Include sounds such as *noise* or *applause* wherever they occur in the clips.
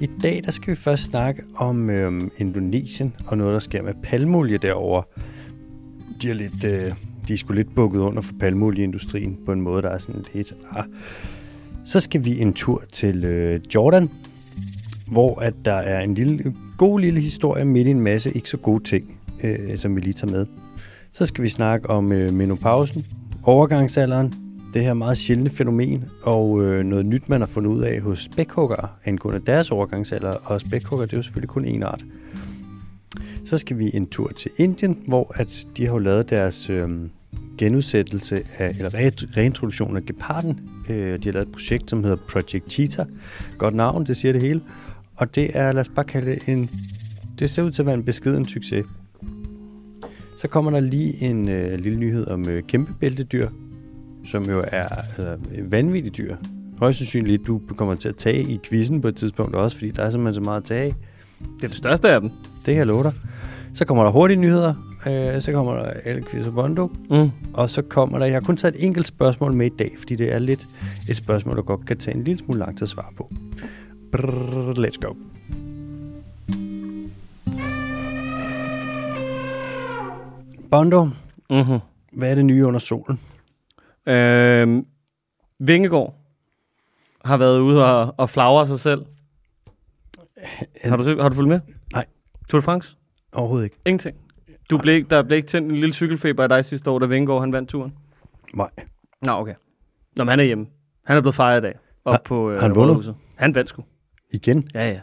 I dag der skal vi først snakke om øhm, Indonesien og noget, der sker med palmolie derovre. De er, lidt, øh, de er sgu lidt bukket under for palmolieindustrien på en måde, der er sådan lidt... Ah. Så skal vi en tur til øh, Jordan, hvor at der er en lille, god lille historie midt i en masse ikke så gode ting, øh, som vi lige tager med. Så skal vi snakke om øh, menopausen, overgangsalderen, det her meget sjældne fænomen, og øh, noget nyt, man har fundet ud af hos spækhuggere angående deres overgangsalder, og spækhugger, det er jo selvfølgelig kun en art. Så skal vi en tur til Indien, hvor at de har lavet deres øh, genudsættelse af, eller re- reintroduktion af geparden. Øh, de har lavet et projekt, som hedder Project Cheetah. Godt navn, det siger det hele. Og det er, lad os bare kalde det en, det ser ud til at være en beskeden succes. Så kommer der lige en øh, lille nyhed om øh, kæmpebæltedyr, som jo er altså, vanvittige dyr. Højst sandsynligt, du kommer til at tage i quizzen på et tidspunkt også, fordi der er simpelthen så meget at tage Det er det største af dem. Det kan jeg love dig. Så kommer der hurtige nyheder, øh, så kommer der El Quiz og Bondo, Mm. og så kommer der, jeg har kun taget et enkelt spørgsmål med i dag, fordi det er lidt et spørgsmål, der godt kan tage en lille smule lang tid at svare på. Brrr, let's go. Bondo, Mm-hmm. hvad er det nye under solen? Øhm, Vingegaard har været ude og, og flagre sig selv. Har du, har du fulgt med? Nej. Tour de France? Overhovedet ikke. Ingenting. Du blev, der blev ikke tændt en lille cykelfeber af dig sidste år, da Vingegaard han vandt turen? Nej. Nå, okay. Nå, men han er hjemme. Han er blevet fejret i dag. Op Har- på øh, han vundet? Han vandt sgu. Igen? Ja, ja.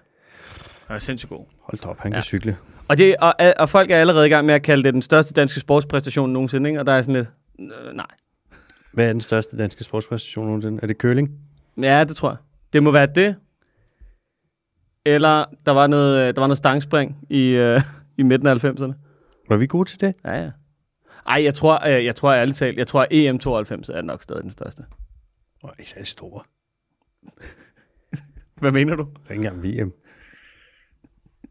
Han er sindssygt god. Hold da op, han Ja. kan cykle. Og, det, og, og folk er allerede i gang med at kalde det den største danske sportspræstation nogensinde, ikke? Og der er sådan lidt, øh, nej. Hvad er den største danske sportspræstation nogensinde? Er det curling? Ja, det tror jeg. Det må være det. Eller der var noget, øh, der var noget stangspring i, øh, i midten af 90'erne. Var vi gode til det? Ja, ja. Ej, jeg tror, øh, jeg tror ærligt talt, jeg tror, at E EM92 er nok stadig den største. Åh, ikke særlig store. *laughs* Hvad mener du? Det er ikke engang VM.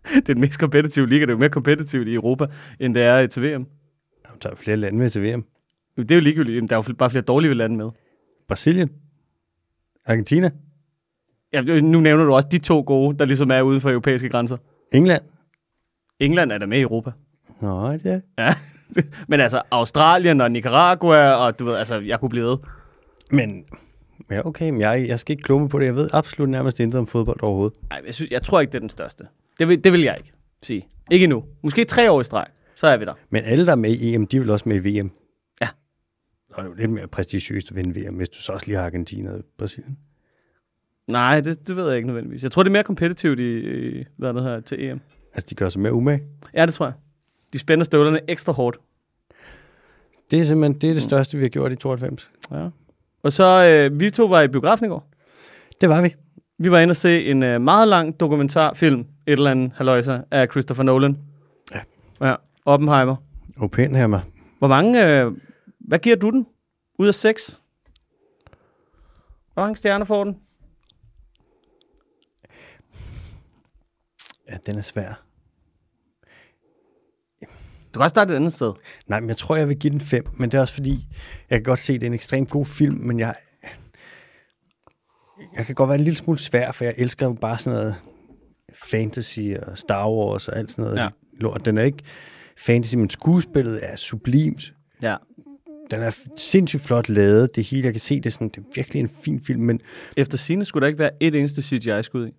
*laughs* Det er den mest kompetitive liga. Det er jo mere kompetitivt i Europa, end det er til VM. Der tager flere lande med til VM. Det er jo ligegyldigt. Der er jo bare flere dårlige lande med. Brasilien. Argentina. Ja, nu nævner du også de to gode, der ligesom er uden for europæiske grænser. England. England er der med i Europa. Nå, det er. Ja. *laughs* Men altså, Australien og Nicaragua, og du ved, altså, jeg kunne blive ved. Men, ja, okay, men jeg, jeg skal ikke klumme på det. Jeg ved absolut nærmest intet om fodbold overhovedet. Ej, jeg, synes, jeg tror ikke, det er den største. Det vil, det vil jeg ikke sige. Ikke endnu. Måske tre år i streg, så er vi der. Men alle, der er med i EM, de vel også med i VM. Ja. Så er det jo lidt mere prestigiøst at vinde VM, hvis du så også lige har Argentina og Brasilien. Nej, det, det ved jeg ikke nødvendigvis. Jeg tror, det er mere kompetitivt i, i hvad er det her, til EM. Altså, de gør sig mere umage. Ja, det tror jeg. De spænder støvlerne ekstra hårdt. Det er simpelthen det, er det største, vi har gjort i 92. Ja. Og så, øh, vi to var i biografen i går. Det var vi. Vi var inde og se en øh, meget lang dokumentarfilm, et eller andet haløjser, af Christopher Nolan. Ja. Ja, Oppenheimer. Oppenheimer. Hvor mange, øh, hvad giver du den? Ud af seks? Hvor mange stjerner får den? Ja, den er svær. Du kan også starte et andet sted. Nej, men jeg tror, jeg vil give den 5, men det er også fordi, jeg kan godt se, at det er en ekstremt god film, men jeg, jeg kan godt være en lille smule svær, for jeg elsker jo bare sådan noget fantasy og Star Wars og alt sådan noget Ja. lort. Den er ikke fantasy, men skuespillet er sublimt. Ja. Den er sindssygt flot lavet, det hele. Jeg kan se, det er, sådan, det er virkelig en fin film, men Efter sine skulle der ikke være et eneste CGI-skud i.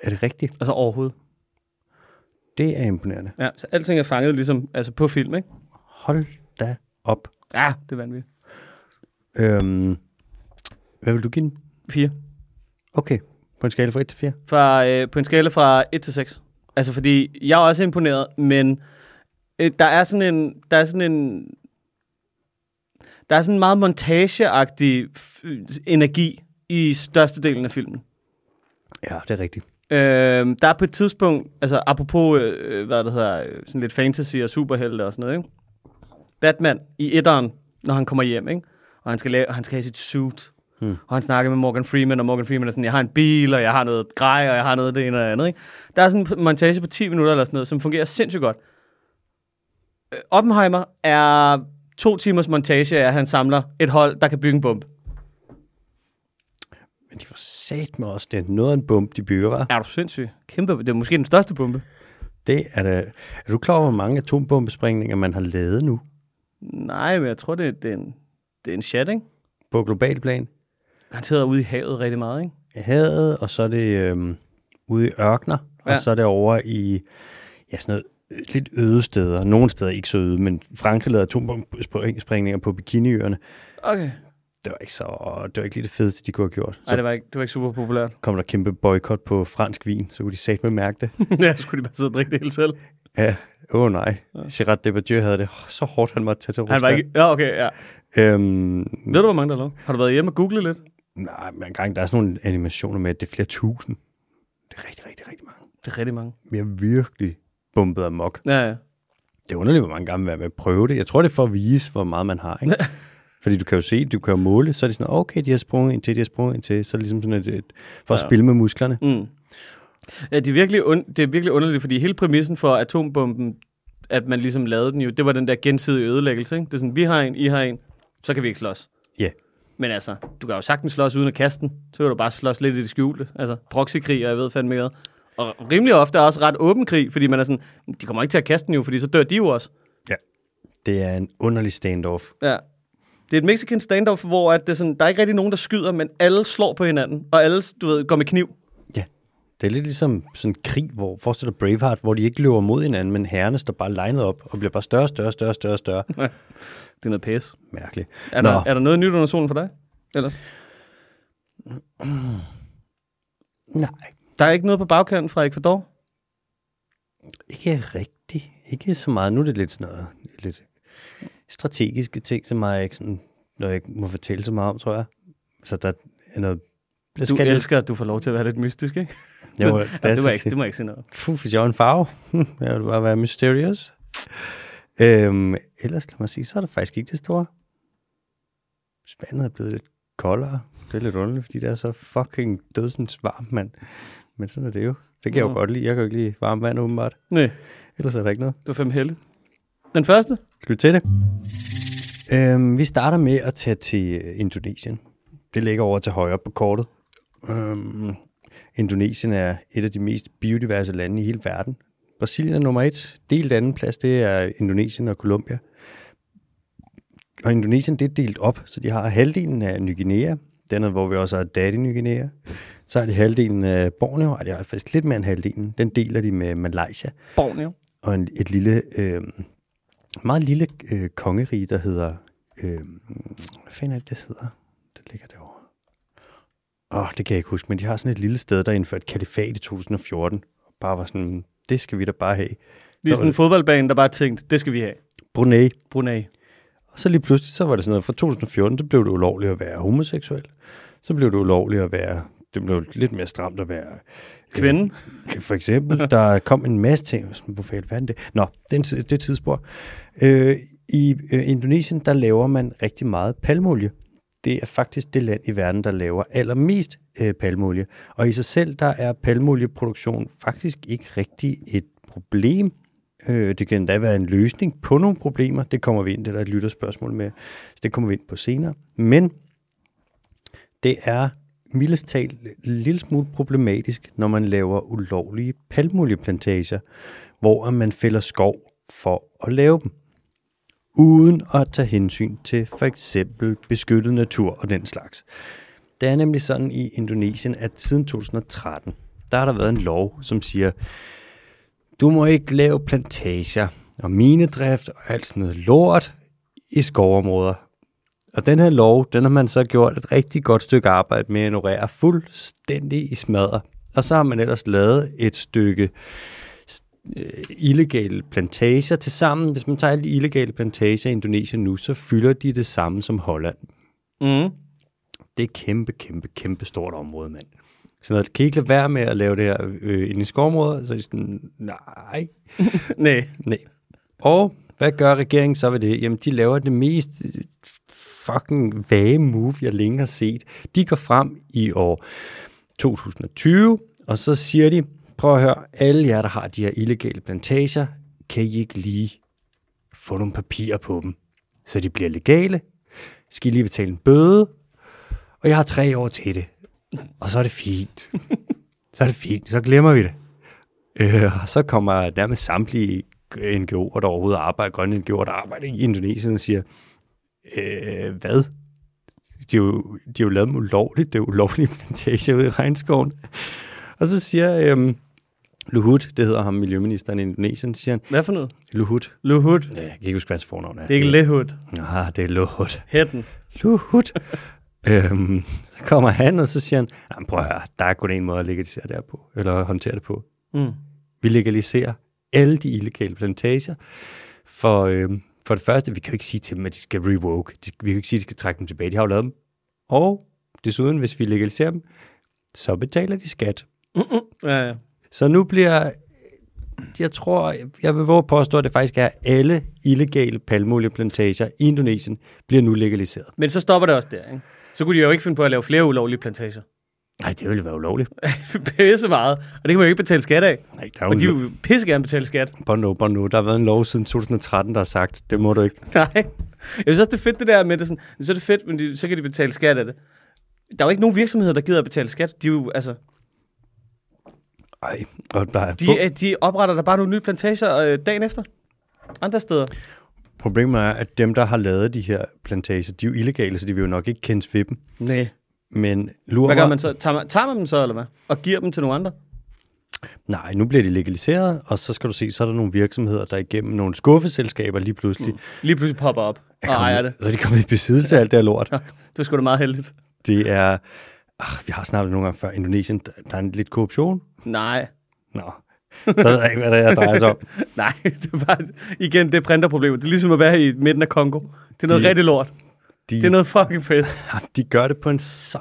er det rigtigt? Altså overhovedet. Det er imponerende. Ja, så alting er fanget ligesom altså på film, ikke? Hold da op. Ja, det er vanvittigt. Øhm, hvad vil du give den? Fire. Okay, på en skala fra 1 til 4. Fra, øh, på en skala fra 1 til 6. Altså fordi, jeg er også imponeret, men øh, der er sådan en, der er sådan en, der er sådan en meget montageagtig f- energi i størstedelen af filmen. Ja, det er rigtigt. Øh, der er på et tidspunkt, altså apropos, øh, hvad det hedder, øh, sådan lidt fantasy og superhelte og sådan noget, ikke? Batman i etteren, når han kommer hjem, ikke? Og han skal, lave, han skal have sit suit. Hmm. Og han snakker med Morgan Freeman, og Morgan Freeman er sådan, jeg har en bil, og jeg har noget grej, og jeg har noget det ene og det andet, ikke? Der er sådan en montage på 10 minutter eller sådan noget, som fungerer sindssygt godt. Øh, Oppenheimer er to timers montage af, at han samler et hold, der kan bygge en bombe. Men de var sat med også. Det er noget af en bump, de bygger, var. Er du sindssyg? Kæmpe, det er måske den største bombe. Det er, da, er du klar over, hvor mange atombombesprængninger man har lavet nu Nej, men jeg tror, det, er- det, er, en, det er en chat, ikke? på global plan? Garanteret ude i havet rigtig meget, ikke? I havet, og så er det øhm, ude i ørkner, og Ja. så er det over i ja, sådan noget lidt øde steder. Nogle steder ikke så øde, men Frankrig lavede atombombesprængninger på Bikiniøerne. Okay. Det var ikke så, det var ikke lige det fedeste, de kunne have gjort. Nej, det var ikke, det var ikke super populært. kom der kæmpe boykot på fransk vin, så kunne de satme mærke det. *laughs* ja, så skulle de bare sidde og drikke det hele selv. Ja, åh oh, nej. Gerard Depardieu havde det så hårdt, han måtte tage til Han var Rusland. ikke... Ja, okay, ja. Øhm, Ved du, hvor mange der lå? Har du været hjemme og googlet lidt? nej, men engang, der er sådan nogle animationer med, at det er flere tusind. Det er rigtig, rigtig, rigtig mange. Det er rigtig mange. Vi har virkelig bumpet amok. Ja, ja. Det er underligt, hvor mange gange vil være med at prøve det. Jeg tror, det er for at vise, hvor meget man har. Ikke? *laughs* Fordi du kan jo se, du kan jo måle, så er det sådan, okay, de har sprunget ind til, de har sprunget ind til, så er det ligesom sådan et, et for at Ja. spille med musklerne. Mm. Ja, det er, virkelig un- det er virkelig underligt, fordi hele præmissen for atombomben, at man ligesom lavede den jo, det var den der gensidige ødelæggelse. Ikke? Det er sådan, vi har en, I har en, så kan vi ikke slås. Ja. Men altså, du kan jo sagtens slås uden at kaste den. Så kan du bare slås lidt i det skjulte. Altså, proxykrig, og jeg ved fandme ikke. Og rimelig ofte er også ret åben krig, fordi man er sådan, de kommer ikke til at kaste den jo, fordi så dør de jo også. Det er en underlig standoff. Ja. Det er et Mexican standoff, hvor at det er sådan, der er ikke rigtig nogen, der skyder, men alle slår på hinanden, og alle, du ved, går med kniv. Det er lidt ligesom sådan en krig, hvor, forestil dig Braveheart, hvor de ikke løber mod hinanden, men herrerne står bare legnet op og bliver bare større, større, større, større, større. *laughs* Det er noget pæs. Mærkeligt. Er Nå. der, er der noget nyt under solen for dig? Ellers? *clears throat* Nej, Der er ikke noget på bagkanten fra Ecuador? ikke rigtigt. Ikke så meget. Nu er det lidt sådan noget, lidt strategiske ting, som jeg ikke sådan, når jeg ikke må fortælle så meget om, tror jeg. Så der er noget... Det Du elsker, at du får lov til at være lidt mystisk, ikke? *laughs* Jeg må, Ja, det, må jeg ikke, det må jeg ikke sige noget. Puh, hvis jeg var en farve, *laughs* jeg ville bare være mysterious. Øhm, ellers kan man sige, så er der faktisk ikke det store. Spandet er blevet lidt koldere. Det er lidt underligt, fordi det er så fucking dødsens varmt, mand. Men sådan er det jo. Det kan jeg jo godt lide. Jeg kan jo ikke lide varmt vand, åbenbart. Nej, Ellers er der ikke noget. du er fem heldig. Den første? Skal vi til det? Øhm, vi starter med at tage til Indonesien. Det ligger over til højre på kortet. Øhm, Indonesien er et af de mest biodiverse lande i hele verden. Brasilien er nummer et. Delt anden plads, det er Indonesien og Colombia. Og Indonesien, det er delt op, så de har halvdelen af Ny Guinea, den er, hvor vi også har Daddy Ny Guinea. Så har de halvdelen af Borneo, og de har faktisk lidt mere end halvdelen. Den deler de med Malaysia Borneo. og en, et lille, øh, meget lille øh, kongerige, der hedder, øh, hvad fanden er det, det hedder? Det ligger derovre. Åh, oh, det kan jeg ikke huske, men de har sådan et lille sted, der indførte kalifat i 2014. Og bare var sådan, det skal vi da bare have. Vi er sådan en det fodboldbane, der bare tænkte, det skal vi have. Brunei. Brunei. Og så lige pludselig, så var det sådan noget, fra 2014, så blev det ulovligt at være homoseksuel. Så blev det ulovligt at være, det blev lidt mere stramt at være Kvinde. Øh, for eksempel, der kom en masse ting. som, Hvorfor i det? Nå, den, det tidsspor. Øh, I øh, Indonesien, der laver man rigtig meget palmolie. Det er faktisk det land i verden, der laver allermest øh, palmolie. Og i sig selv, der er palmolieproduktion faktisk ikke rigtig et problem. Øh, det kan endda være en løsning på nogle problemer. Det kommer vi ind, det er der et lytterspørgsmål med. Så det kommer vi ind på senere. Men det er mildest talt en lille smule problematisk, når man laver ulovlige palmolieplantager, hvor man fælder skov for at lave dem, uden at tage hensyn til for eksempel beskyttet natur og den slags. Det er nemlig sådan i Indonesien, at siden 2013, der har der været en lov, som siger, du må ikke lave plantager og minedrift og alt sådan noget lort i skovområder. Og den her lov, den har man så gjort et rigtig godt stykke arbejde med at ignorere fuldstændig i smadret. Og så har man ellers lavet et stykke øh, illegale plantager til sammen. Hvis man tager alle de illegale plantager i Indonesien nu, så fylder de det samme som Holland. Mm. Det er kæmpe, kæmpe, kæmpe stort område, mand. Så noget, kan I ikke lade være med at lave det her øh, inde i skovområdet? Så er de sådan, nej, *laughs* Nej. nej. Og hvad gør regeringen så ved det? Jamen, de laver det mest fucking vage move, jeg længe har set. De går frem i år 2020, og så siger de, prøv at høre, alle jer, der har de her illegale plantager, kan I ikke lige få nogle papirer på dem, så de bliver legale? Skal I lige betale en bøde? Og jeg har tre år til det. Og så er det fint. Så er det fint. Så glemmer vi det. Øh, og så kommer nærmest samtlige NGO'er, der overhovedet arbejder, grønne NGO'er, der arbejder i Indonesien og siger, øh, hvad? De er, jo, de er jo lavet ulovligt. Det er ulovlige plantager ude i regnskoven. Og så siger øhm, Luhut, det hedder ham miljøministeren i Indonesien, siger han, Hvad for noget? Luhut. Luhut. Ja, jeg kan ikke huske, hvad hans fornavn er. Det er ikke Lehut. Ah, det er Luhut. Hætten. Luhut. *laughs* øhm, så kommer han, og så siger han, "Jamen, prøv at høre, der er kun en måde at legalisere det her på, eller håndtere det på. Mm. Vi legaliserer alle de illegale plantager, for, øhm, for det første, vi kan jo ikke sige til dem, at de skal revoke. Vi kan jo ikke sige, at de skal trække dem tilbage. De har jo lavet dem. Og desuden, hvis vi legaliserer dem, så betaler de skat. Ja, ja. Så nu bliver, jeg tror, jeg vil våge at påstå, at det faktisk er alle illegale palmolieplantager i Indonesien, bliver nu legaliseret. Men så stopper det også der, ikke? Så kunne de jo ikke finde på at lave flere ulovlige plantager. Nej, det ville være ulovligt. *laughs* Pisse meget. Og det kan man jo ikke betale skat af. Nej, der er Og de jo vil pisse gerne betale skat. Bono, Bono. Der har været en lov siden 2013, der har sagt, det må du ikke. *laughs* Nej. Jeg synes også, det er fedt det der med det sådan. Så er det fedt, men de, så kan de betale skat af det. Der er jo ikke nogen virksomheder, der gider at betale skat. De, er jo, altså, Ej, og der er de, øh, de opretter der bare nogle nye plantager øh, dagen efter. Andre steder. Problemet er, at dem, der har lavet de her plantager, de er jo illegale, så de vil jo nok ikke kendes ved dem. Nej. Men lurer Hvad gør man så? Tager man, tager man dem så, eller hvad? Og giver dem til nogle andre? Nej, nu bliver de legaliseret, og så skal du se, så er der nogle virksomheder, der igennem nogle skuffeselskaber lige pludselig mm. Lige pludselig popper op og ejer det. Så er de kommet i besiddelse af alt det her lort. *laughs* Det er sgu da meget heldigt. Det er, ah, vi har snakket nogle gange før, Indonesien, der der er en lidt korruption. Nej. Nå, så ved jeg ikke, hvad det er, drejer sig om. *laughs* Nej, det er bare, igen, det er printerproblemet. Det er ligesom at være i midten af Kongo. Det er noget De- rigtig lort. De, Det er noget fucking fedt. *laughs* de gør det på en så,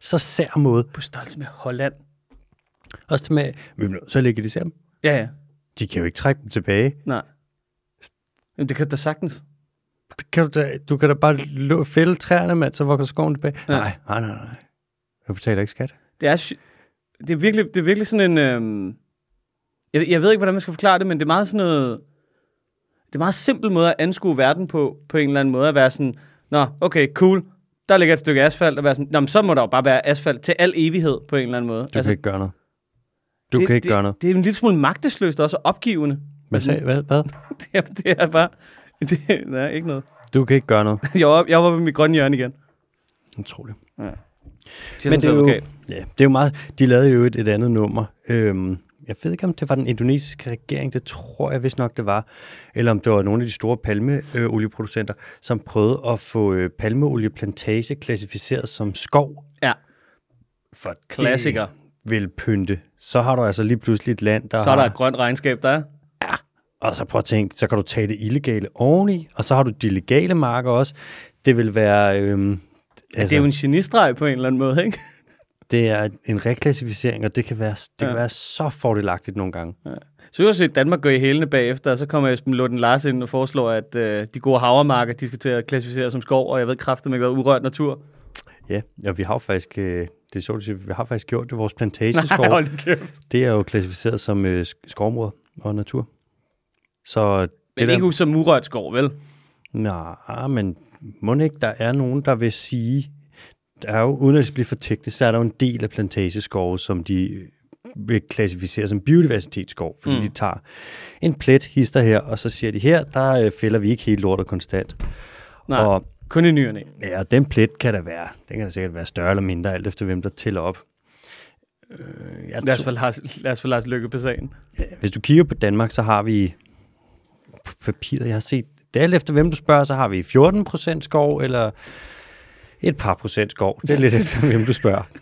så sær måde. På størrelse med Holland. Også til med, til at legalisere dem. Ja, ja. De kan jo ikke trække dem tilbage. Nej. Jamen, det kan da sagtens. Det Kan du, da, du kan da bare fælde træerne, mand, så vokser skoven tilbage. Ja. Ja. Nej, nej, nej, nej. Du betaler ikke skat. Det er, sy- det er, virkelig, det er virkelig sådan en... Øhm, jeg, jeg ved ikke, hvordan man skal forklare det, men det er meget sådan noget... Det er en meget simpel måde at anskue verden på, på en eller anden måde. At være sådan, nå, okay, cool. Der ligger et stykke asfalt, og være sådan, nå, men så må der jo bare være asfalt til al evighed på en eller anden måde. Du altså, kan ikke gøre noget. Du det, kan ikke det, gøre noget. Det er en lille smule magtesløst også og opgivende. Hvad, sag, hvad, hvad? *laughs* Det er, det er bare... *laughs* Det, nej, ikke noget. Du kan ikke gøre noget. *laughs* Jeg var, jeg var på mit grønne hjørne igen. Utroligt. Men det er jo, ja, det er jo meget, de lavede jo et, et andet nummer. Øhm, jeg ved ikke, om det var den indonesiske regering, det tror jeg vist nok, det var, eller om det var nogle af de store palmeolieproducenter, som prøvede at få øh, palmeolieplantage klassificeret som skov. Ja, For Klassiker. Det vil pynte. Så har du altså lige pludselig et land, der så er der har... et grønt regnskab, der er. Og så prøv at tænke, så kan du tage det illegale oveni, og så har du de legale marker også. Det vil være... Øhm, Altså, det er jo en genistreg på en eller anden måde, ikke? Det er en reklassificering, og det kan være, det Ja. kan være så fordelagtigt nogle gange. Så jeg set Danmark gå i hælene bagefter, og så kommer Esben Lunden Lars ind og foreslår, at øh, de gode havermarker, de skal til at klassificere som skov, og jeg ved kraftigt ikke, urørt natur. Ja, og vi har jo faktisk, øh, det er sjovt at vi har faktisk gjort det, vores *laughs* plantageskov, da kæft. det er jo klassificeret som øh, sk- skovområder og natur. Så Men det ikke der, som urørt skov, vel? nej, men må ikke, der er nogen, der vil sige, der er jo, uden at det bliver for teknisk, så er der jo en del af plantageskove, som de vil klassificere som biodiversitetsskov, fordi Mm. de tager en plet, hister her, og så siger de, her, der øh, fælder vi ikke helt lortet konstant. Nej, Og kun i ny og næ. Ja, den plet kan der være. Den kan da sikkert være større eller mindre, alt efter hvem der tæller op. Øh, jeg Lad os få Lars, lad os få Lars Lykke på sagen. Ja, Hvis du kigger på Danmark, så har vi papiret, jeg har set, det er alt efter hvem du spørger, så har vi 14% skov, eller et par procent skov. Det er lidt efter hvem du spørger. *laughs*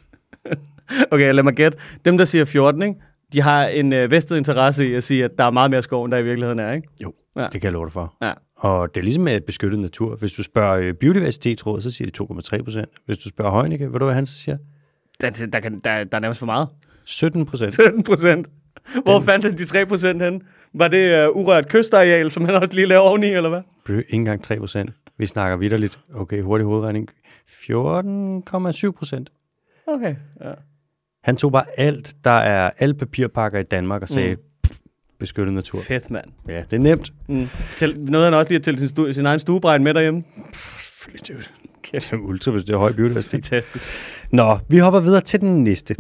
Okay, lad mig gætte. Dem, der siger 14, ikke? de har en øh, vestet interesse i at sige, at der er meget mere skov, end der i virkeligheden er, ikke? Jo, Ja. det kan jeg love dig for. Ja. Og det er ligesom med et beskyttet natur. Hvis du spørger øh, biodiversitetsrådet, så siger de 2,3 procent. Hvis du spørger Heunicke, ved du hvad han siger? Der, der, kan, der, der er nærmest for meget. 17 procent. 17 procent. Hvor fandt han de 3 procent hen? Var det uh, urørt kystareal, som han også lige laver oveni, eller hvad? Ikke engang 3 procent. Vi snakker vidderligt. Okay, hurtig hovedregning. 14,7 procent. Okay, ja. Han tog bare alt, der er alle papirpakker i Danmark og sagde, Mm. beskyttet natur. Fedt, mand. Ja, det er nemt. Mm. Til, noget han også lige til sin, stu, sin egen stuebregn med derhjemme. Det er ultra, det er høj biodiversitet. Fantastisk. Nå, vi hopper videre til den næste.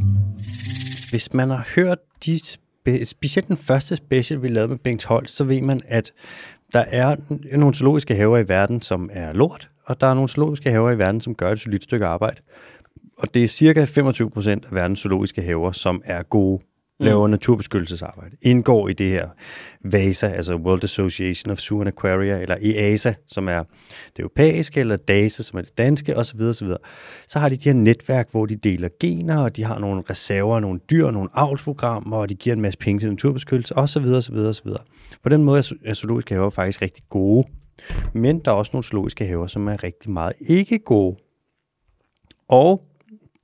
Hvis man har hørt de spe- specielt den første special, vi lavede med Bengt Holst, så ved man, at der er nogle zoologiske haver i verden, som er lort, og der er nogle zoologiske haver i verden, som gør et solidt stykke arbejde. Og det er cirka 25 procent af verdens zoologiske haver, som er gode, Mm. laver mm. naturbeskyttelsesarbejde, indgår i det her VASA, altså World Association of Zoo and Aquaria, eller EASA, som er det europæiske, eller DASA, som er det danske, osv. osv. Så har de de her netværk, hvor de deler gener, og de har nogle reserver, nogle dyr, nogle avlsprogrammer, og de giver en masse penge til naturbeskyttelse, osv. osv. osv. På den måde er er zoologiske haver faktisk rigtig gode. Men der er også nogle zoologiske haver, som er rigtig meget ikke gode. Og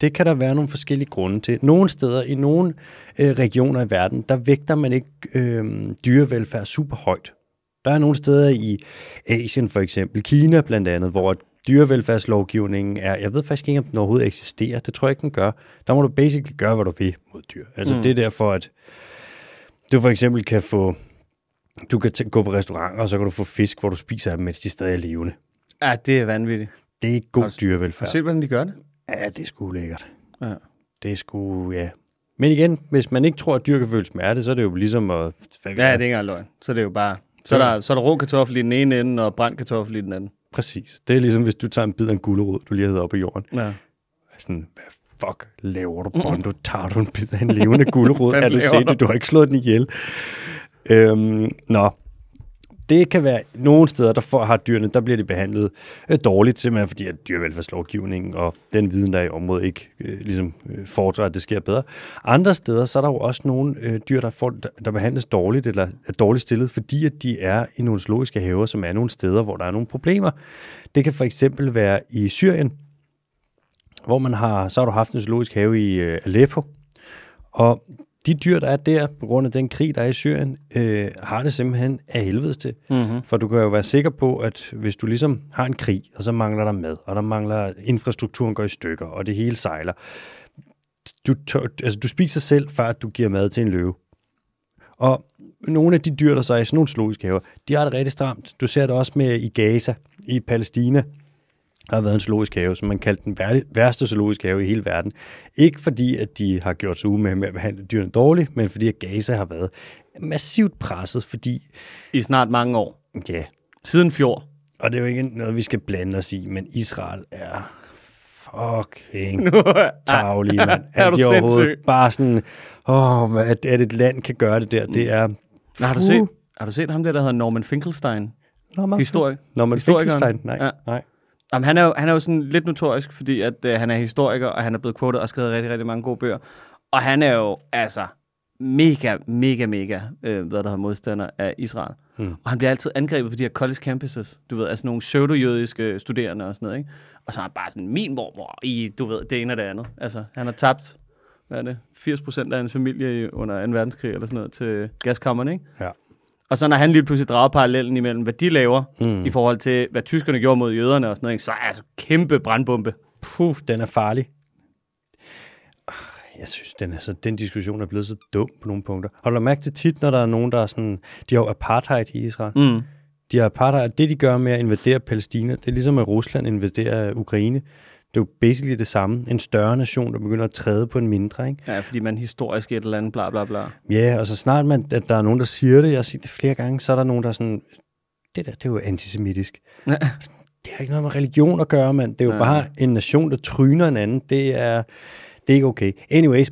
det kan der være nogle forskellige grunde til. Nogle steder i nogle øh, regioner i verden, der vægter man ikke øh, dyrevelfærd super højt. Der er nogle steder i Asien for eksempel, Kina blandt andet, hvor dyrevelfærdslovgivningen er, jeg ved faktisk ikke, om den overhovedet eksisterer. Det tror jeg ikke, den gør. Der må du basically gøre, hvad du vil mod dyr. Altså mm. det er derfor, at du for eksempel kan få, du kan t- gå på restauranter, og så kan du få fisk, hvor du spiser dem, mens de stadig er levende. Ja, det er vanvittigt. Det er ikke god Har du- dyrevelfærd. Se, hvordan de gør det. Ja, det er sgu lækkert. Ja. Det er sgu, ja. Men igen, hvis man ikke tror, at dyr kan føle smerte, så er det jo ligesom at... Ja, det er ikke engang løgn. Så det er jo bare... Så er der, så er der rå kartoffel i den ene ende, og brændt kartoffel i den anden. Præcis. Det er ligesom, hvis du tager en bid af en gulerod, du lige har hedder op i jorden. Ja. Sådan, hvad fuck laver du, Bondo? Tager du en bid af en levende *laughs* gulerod? Er du set du? Du har ikke slået den ihjel. Øhm, nå, det kan være, nogle steder, der får, har dyrene, der bliver de behandlet øh, dårligt, simpelthen fordi at dyrevelfærdslovgivningen og den viden, der er i området, ikke øh, ligesom øh, fordrer, at det sker bedre. Andre steder, så er der jo også nogle øh, dyr, der, får, der, der behandles dårligt eller er dårligt stillet, fordi at de er i nogle zoologiske haver, som er nogle steder, hvor der er nogle problemer. Det kan for eksempel være i Syrien, hvor man har, så har du haft en zoologisk have i øh, Aleppo, og de dyr, der er der, på grund af den krig, der er i Syrien, øh, har det simpelthen af helvedes til. Mm-hmm. For du kan jo være sikker på, at hvis du ligesom har en krig, og så mangler der mad, og der mangler infrastrukturen går i stykker, og det hele sejler. Du, tør, altså, du spiser selv, før at du giver mad til en løve. Og nogle af de dyr, der så er i sådan nogle zoologiske haver, de har det rigtig stramt. Du ser det også med i Gaza, i Palæstina. Der har været en zoologisk have, som man kaldte den vær- værste zoologiske have i hele verden. Ikke fordi, at de har gjort sig umage med at behandle dyrene dårligt, men fordi, at Gaza har været massivt presset, fordi, I snart mange år. ja, Siden fjor. og det er jo ikke noget, vi skal blande os i, men Israel er fucking tavlige, mand. At *laughs* du de overhovedet bare sådan, åh, at at et land kan gøre det der, det er... Har, du set, har du set ham der, der hedder Norman Finkelstein? Nå, man, Historik. Nå, men historikeren. Finkelstein, nej, Ja. nej. Jamen, han, er jo, han er jo sådan lidt notorisk, fordi at, øh, han er historiker, og han er blevet quoted og skrevet rigtig, rigtig mange gode bøger. Og han er jo altså mega, mega, mega, øh, hvad der hedder modstander af Israel. Hmm. Og han bliver altid angrebet på de her college campuses, du ved, altså nogle pseudo-jødiske studerende og sådan noget, ikke? Og så er han bare sådan, min mormor i, du ved, det ene og det andet. Altså, han har tabt, hvad er det, 80 procent af hans familie under 2. verdenskrig eller sådan noget til gaskammerne, ikke? Ja. Og så når han lige pludselig drager parallellen imellem, hvad de laver, Mm. i forhold til, hvad tyskerne gjorde mod jøderne og sådan noget, så er altså kæmpe brandbombe. Puh, den er farlig. Ah, Jeg synes, den, er så, den diskussion er blevet så dum på nogle punkter. Du lagt mærke til tit, når der er nogen, der er sådan... De har jo apartheid i Israel. Mm. De har apartheid. Det, de gør med at invadere Palæstina, det er ligesom, at Rusland invaderer Ukraine. Det er jo basically det samme. En større nation, der begynder at træde på en mindre, ikke? Ja, fordi man historisk et eller andet, bla bla bla. Ja, og så snart man, at der er nogen, der siger det, jeg har set det flere gange, så er der nogen, der er sådan, det der, det er jo antisemitisk. Ja. *laughs* Det har ikke noget med religion at gøre, mand. Det er jo Ja. bare en nation, der tryner en anden. Det er, det er ikke okay. Anyways,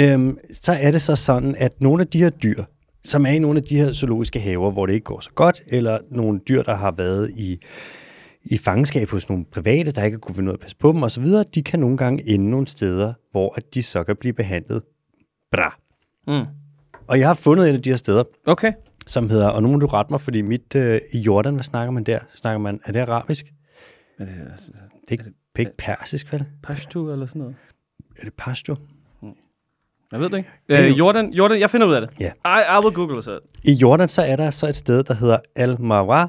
øhm, så er det så sådan, at nogle af de her dyr, som er i nogle af de her zoologiske haver, hvor det ikke går så godt, eller nogle dyr, der har været i, i fangenskab hos nogle private, der ikke kunne finde ud af at passe på dem osv., de kan nogle gange ende nogle steder, hvor at de så kan blive behandlet bra. Mm. Og jeg har fundet et af de her steder, Okay. som hedder, og nu må du rette mig, fordi mit øh, i Jordan, hvad snakker man der? Snakker man, er det arabisk? Er det altså, Det er ikke, det er ikke persisk, vel? Pashto eller sådan noget? Er det pashto? Jeg ved det ikke. Er Øh, Jordan, Jordan, jeg finder ud af det. Ja. I, I will google it. I Jordan, så er der så et sted, der hedder Al-Marwa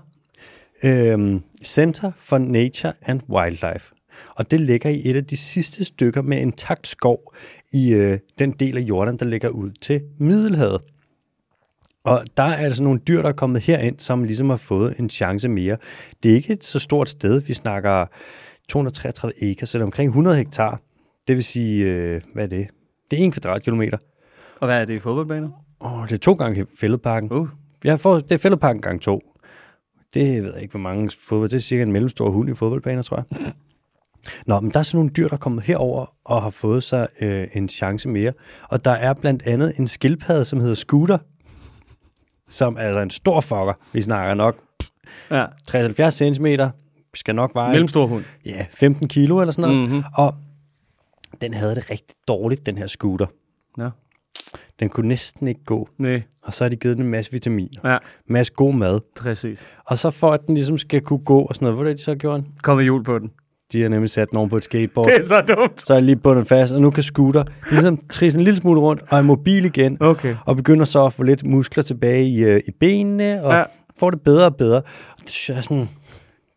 øhm, Center for Nature and Wildlife. Og det ligger i et af de sidste stykker med intakt skov i øh, den del af Jordan, der ligger ud til Middelhavet. Og der er altså nogle dyr, der er kommet herind, som ligesom har fået en chance mere. Det er ikke et så stort sted. Vi snakker 233 acre, så det er omkring 100 hektar. Det vil sige, øh, hvad er det? Det er en kvadratkilometer. Og hvad er det i fodboldbaner? Åh, det er to gange fældeparken. Uh. Jeg får, det er fældeparken gang to. Det ved jeg ikke, hvor mange fodbold. Det er cirka en mellemstor hund i fodboldbaner, tror jeg. Nå, men der er sådan nogle dyr, der er kommet herover og har fået sig øh, en chance mere. Og der er blandt andet en skildpadde, som hedder Scooter, som er altså en stor fucker. Vi snakker nok Ja. 60-70 cm, skal nok veje Mellemstor hund. ja, 15 kilo eller sådan noget. Mhm. Og den havde det rigtig dårligt, den her scooter. Ja. Den kunne næsten ikke gå. Nej. Og så har de givet den en masse vitaminer. Ja, masse god mad. præcis. Og så for at den ligesom skal kunne gå og sådan noget, hvad er det, de så har gjort? Kom med hjul på den. De har nemlig sat den oven på et skateboard. Det er så dumt. Så er lige bundet fast, og nu kan scooter ligesom trisse en lille smule rundt og er mobil igen. Okay. Og begynder så at få lidt muskler tilbage i, øh, i benene, og ja. får det bedre og bedre. Og det synes jeg er sådan,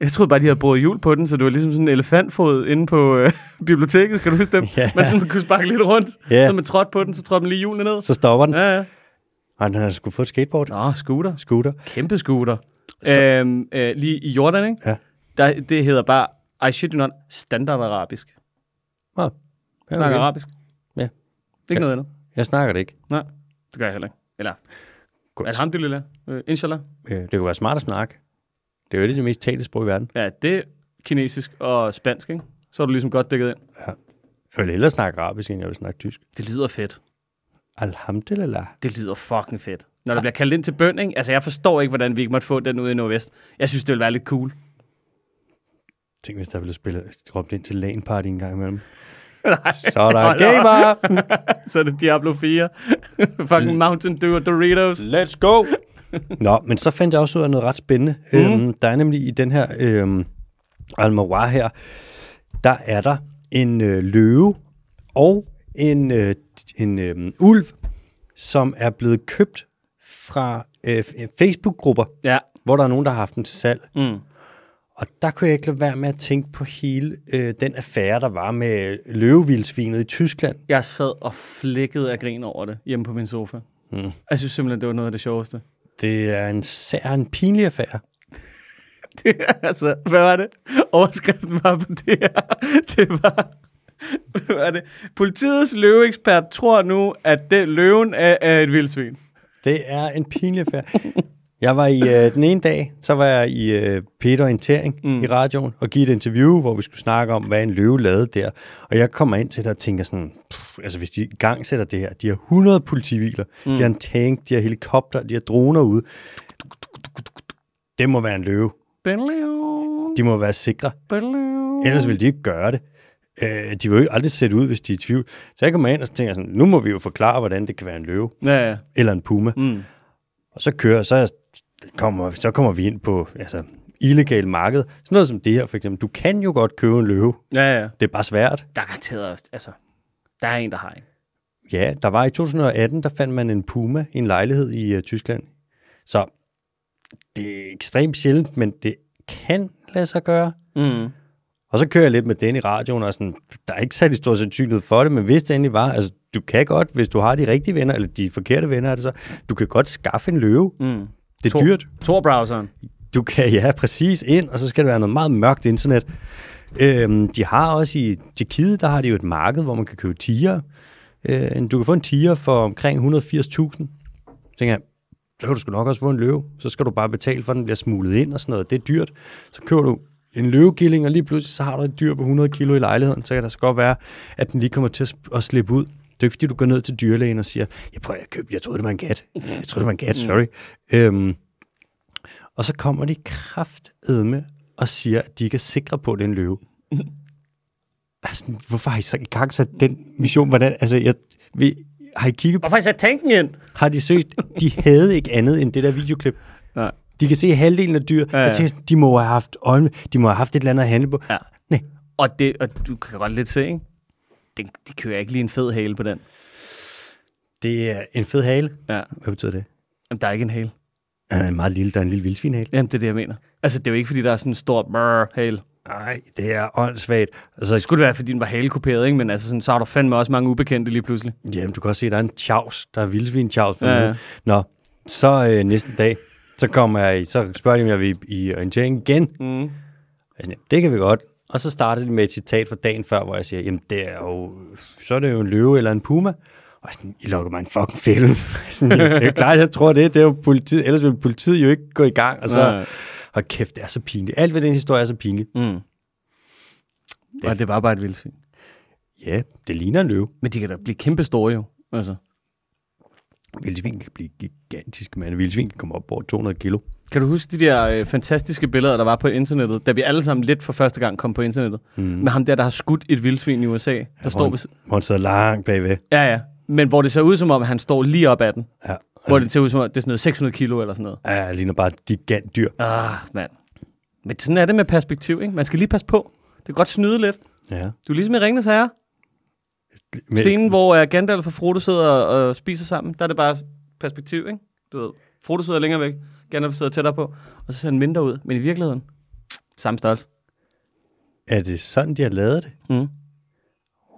Jeg troede bare, de havde brugt hjul på den, så det var ligesom sådan en elefantfod inde på øh, *laughs* biblioteket. Kan du huske dem? Ja. Man sådan kunne sparke lidt rundt. Ja. Så man trådte på den, så trådte man lige hjulene ned. så stopper den. Ja. Ja. Og den har sgu fået et skateboard. Nå, scooter. Scooter. Kæmpe scooter. Så- Øhm, øh, lige i Jordan, ikke? Ja. Der, det hedder bare, I shit you not, standard arabisk. Ja, Snakker okay. arabisk. Ja. Ikke Ja. noget andet. Jeg snakker det ikke. Nej, det gør jeg heller ikke. Eller, Godt. alhamdulillah. Øh, inshallah. Øh, Det kunne være smart at snakke. Det er jo et af de mest talte sprog i verden. Ja, det er kinesisk og spansk, ikke? Så er du ligesom godt dækket ind. Jeg vil hellere snakke arabisk, end jeg vil snakke tysk. Det lyder fedt. Alhamdulillah. Det lyder fucking fedt. Når der bliver kaldt ind til bøn, ikke? Altså, jeg forstår ikke, hvordan vi ikke måtte få den ude i Nordvest. Jeg synes, det ville være lidt cool. Tænk, hvis der ville spille råbt ind til LAN party en gang imellem. *laughs* Nej. Så er der gamer! *laughs* Så er det Diablo 4. *laughs* fucking Mountain Dew og Doritos. Let's go! Nå, men så fandt jeg også ud af noget ret spændende. Mm. Øhm, der er nemlig i den her øhm, Almawar her, der er der en øh, løve og en, øh, en øh, ulv, som er blevet købt fra øh, Facebook-grupper, Ja. hvor der er nogen, der har haft den til salg. Mm. Og der kunne jeg ikke lade være med at tænke på hele øh, den affære, der var med løvevildsvinet i Tyskland. Jeg sad og flækkede af grin over det hjemme på min sofa. Mm. Jeg synes simpelthen, det var noget af det sjoveste. Det er en sær, en pinlig affære. *laughs* Det, er altså, hvad var det? Overskriften var på det her. *laughs* Det var, hvad var det? Politiets løveekspert tror nu, at det, løven er, er et vildsvin. Det er en pinlig affære. Jeg var i øh, den ene dag, så var jeg i øh, Peter Orientering mm. i radioen og give et interview, hvor vi skulle snakke om, hvad en løve lavede der. Og jeg kommer ind til det og tænker sådan, pff, altså hvis de i gang sætter det her, de har 100 politibiler, mm. de har en tank, de har helikopter, de har droner ude. Det må være en løve. De må være sikre. Ellers vil de ikke gøre det. Øh, de vil jo aldrig sætte ud, hvis de er i tvivl. Så jeg kommer ind og så tænker sådan, nu må vi jo forklare, hvordan det kan være en løve Ja, ja. eller en puma. Mm. Og så kører, så, er kommer, så kommer vi ind på altså, illegal marked. Sådan noget som det her for eksempel. Du kan jo godt købe en løve. Ja, ja. Det er bare svært. Der er garanteret også, altså, der er en, der har en. Ja, der var i 2018, der fandt man en puma i en lejlighed i uh, Tyskland. Så det er ekstremt sjældent, men det kan lade sig gøre. Mm. Og så kører jeg lidt med den i radioen, og sådan, der er ikke særlig stor sandsynlighed for det, men hvis det endelig var, altså du kan godt, hvis du har de rigtige venner, eller de forkerte venner, er det så, du kan godt skaffe en løve. Mm. Det er Tor- dyrt. Tor-browseren. Du kan, ja, præcis ind, og så skal det være noget meget mørkt internet. Øhm, de har også i Tjekkiet, der har de jo et marked, hvor man kan købe tiger. Øh, du kan få en tiger for omkring 180.000. Så tænker jeg, så kan du sgu nok også få en løve. Så skal du bare betale for, at den bliver smuglet ind og sådan noget. Det er dyrt. Så køber du en løvegilling, og lige pludselig så har du et dyr på 100 kilo i lejligheden. Så kan det så godt være, at den lige kommer til at slippe ud. Det er ikke, fordi du går ned til dyrlægen og siger, jeg prøver at købe, jeg troede, det var en kat. Jeg troede, det var en kat, sorry. Øhm, og så kommer de kraftedme og siger, at de ikke er sikre på, at det er en løve. altså, hvorfor har I så i gang sat den mission? Hvordan, altså, jeg, vi, har I kigget på, Hvorfor har I sat tanken ind? har de søgt? De havde ikke andet end det der videoklip. Nej. De kan se halvdelen af dyr. Ja, Ja. Jeg tænker, de må have haft øjne, de må have haft et eller andet at handle på. Ja. Nej, Og, det, og du kan godt lidt se, ikke? Det, de kører ikke lige en fed hale på den. det er en fed hale. Ja. Hvad betyder det? Jamen, der er ikke en hale. Den er meget lille, der er en lille vildsvinhale. Jamen, det er det, jeg mener. Altså, det er jo ikke, fordi der er sådan en stor brrr hale. Nej, det er åndssvagt. Altså, Det skulle det være, fordi den var halekuperet, ikke? Men altså, sådan, så har du fandme også mange ubekendte lige pludselig. jamen, du kan også se, at der er en chaus. Der er vildsvin chaus. Ja, ja. Nå, Så øh, næste dag, så kommer jeg, så spørger de, om jeg vil i, orientering igen. Mm. Siger, det kan vi godt. Og så starter de med et citat fra dagen før, hvor jeg siger, jamen det er jo, så er det jo en løve eller en puma. Og sådan, I lukker mig en fucking film. *laughs* sådan, det er klart, jeg tror det. Det er jo politiet. Ellers ville politiet jo ikke gå i gang. Og så, Nej. og kæft, det er så pinligt. Alt ved den historie er så pinligt. Mm. Og det var bare et vildsvin. Ja, det ligner en løve. Men de kan da blive kæmpe store jo. Altså. Vildsvin kan blive gigantisk, men vildsvin kan komme op over 200 kilo. Kan du huske de der øh, fantastiske billeder, der var på internettet, da vi alle sammen lidt for første gang kom på internettet? Mm. Med ham der, der har skudt et vildsvin i USA, der ja, står hvor, ved... hvor han sidder langt bagved. Ja, ja. Men hvor det ser ud som om, han står lige op ad den. Ja, Hvor det ser ud som om, det er sådan noget 600 kilo eller sådan noget. ja, han ligner bare et gigantdyr. Ah, mand. Men sådan er det med perspektiv, ikke? Man skal lige passe på. Det kan godt snyde lidt. Ja. Du er ligesom i Ringnes Herre. Men, Scenen, hvor uh, Gandalf og Frodo sidder og, og spiser sammen, der er det bare perspektiv, ikke? Du ved, Frodo sidder længere væk, Gandalf sidder tættere på, og så ser han mindre ud. Men i virkeligheden, samme størrelse. er det sådan, de har lavet det? Mm.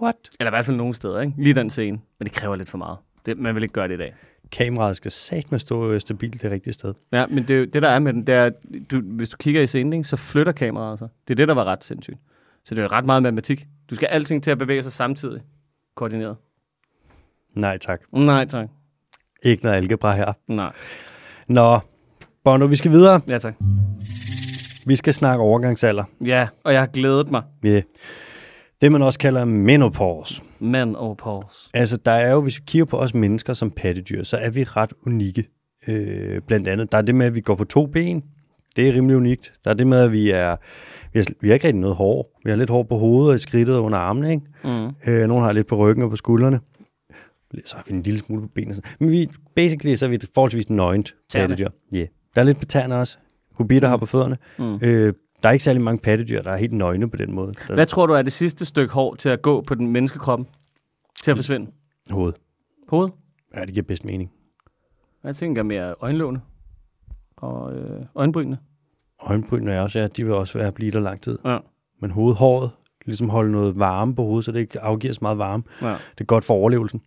What? Eller i hvert fald nogle steder, ikke? Lige den scene. Men det kræver lidt for meget. Det, man vil ikke gøre det i dag. Kameraet skal sat med stå øh, stabilt det rigtige sted. Ja, men det, det der er med den, det er, du, hvis du kigger i scenen, så flytter kameraet sig. Det er det, der var ret sindssygt. Så det er ret meget matematik. Du skal alting til at bevæge sig samtidig. Koordineret. Nej tak. Nej, tak. Ikke noget algebra her. Nej. Nå, Bono, vi skal videre. Ja, tak. Vi skal snakke overgangsalder. Ja, og jeg har glædet mig. Yeah. Det, man også kalder menopause. Men og pause. Altså, der er jo, hvis vi kigger på os mennesker som pattedyr, så er vi ret unikke. Øh, blandt andet, der er det med, at vi går på to ben. Det er rimelig unikt. Der er det med, at vi er... Vi har, vi har ikke rigtig noget hår. Vi har lidt hår på hovedet og i skridtet og under armene, ikke? Mm. Øh, nogle har lidt på ryggen og på skuldrene. Så har vi en lille smule på benene. sådan. Men vi, basically, så er vi forholdsvis nøgent pattedyr. Yeah. Der er lidt på tæerne også. Hobitter har på fødderne. Mm. Øh, der er ikke særlig mange pattedyr, der er helt nøgne på den måde. Der Hvad tror du er det sidste stykke hår til at gå på den menneskekroppen? Til at forsvinde? Hoved. Hoved? Ja, det giver bedst mening. Jeg tænker mere øjenlågene. Og øh, øjenbrynene. Øjenbrynene er også, ja, de vil også være blive der lang tid. Ja. Men hovedhåret, ligesom holde noget varme på hovedet, så det ikke afgiver så meget varme. ja. Det er godt for overlevelsen.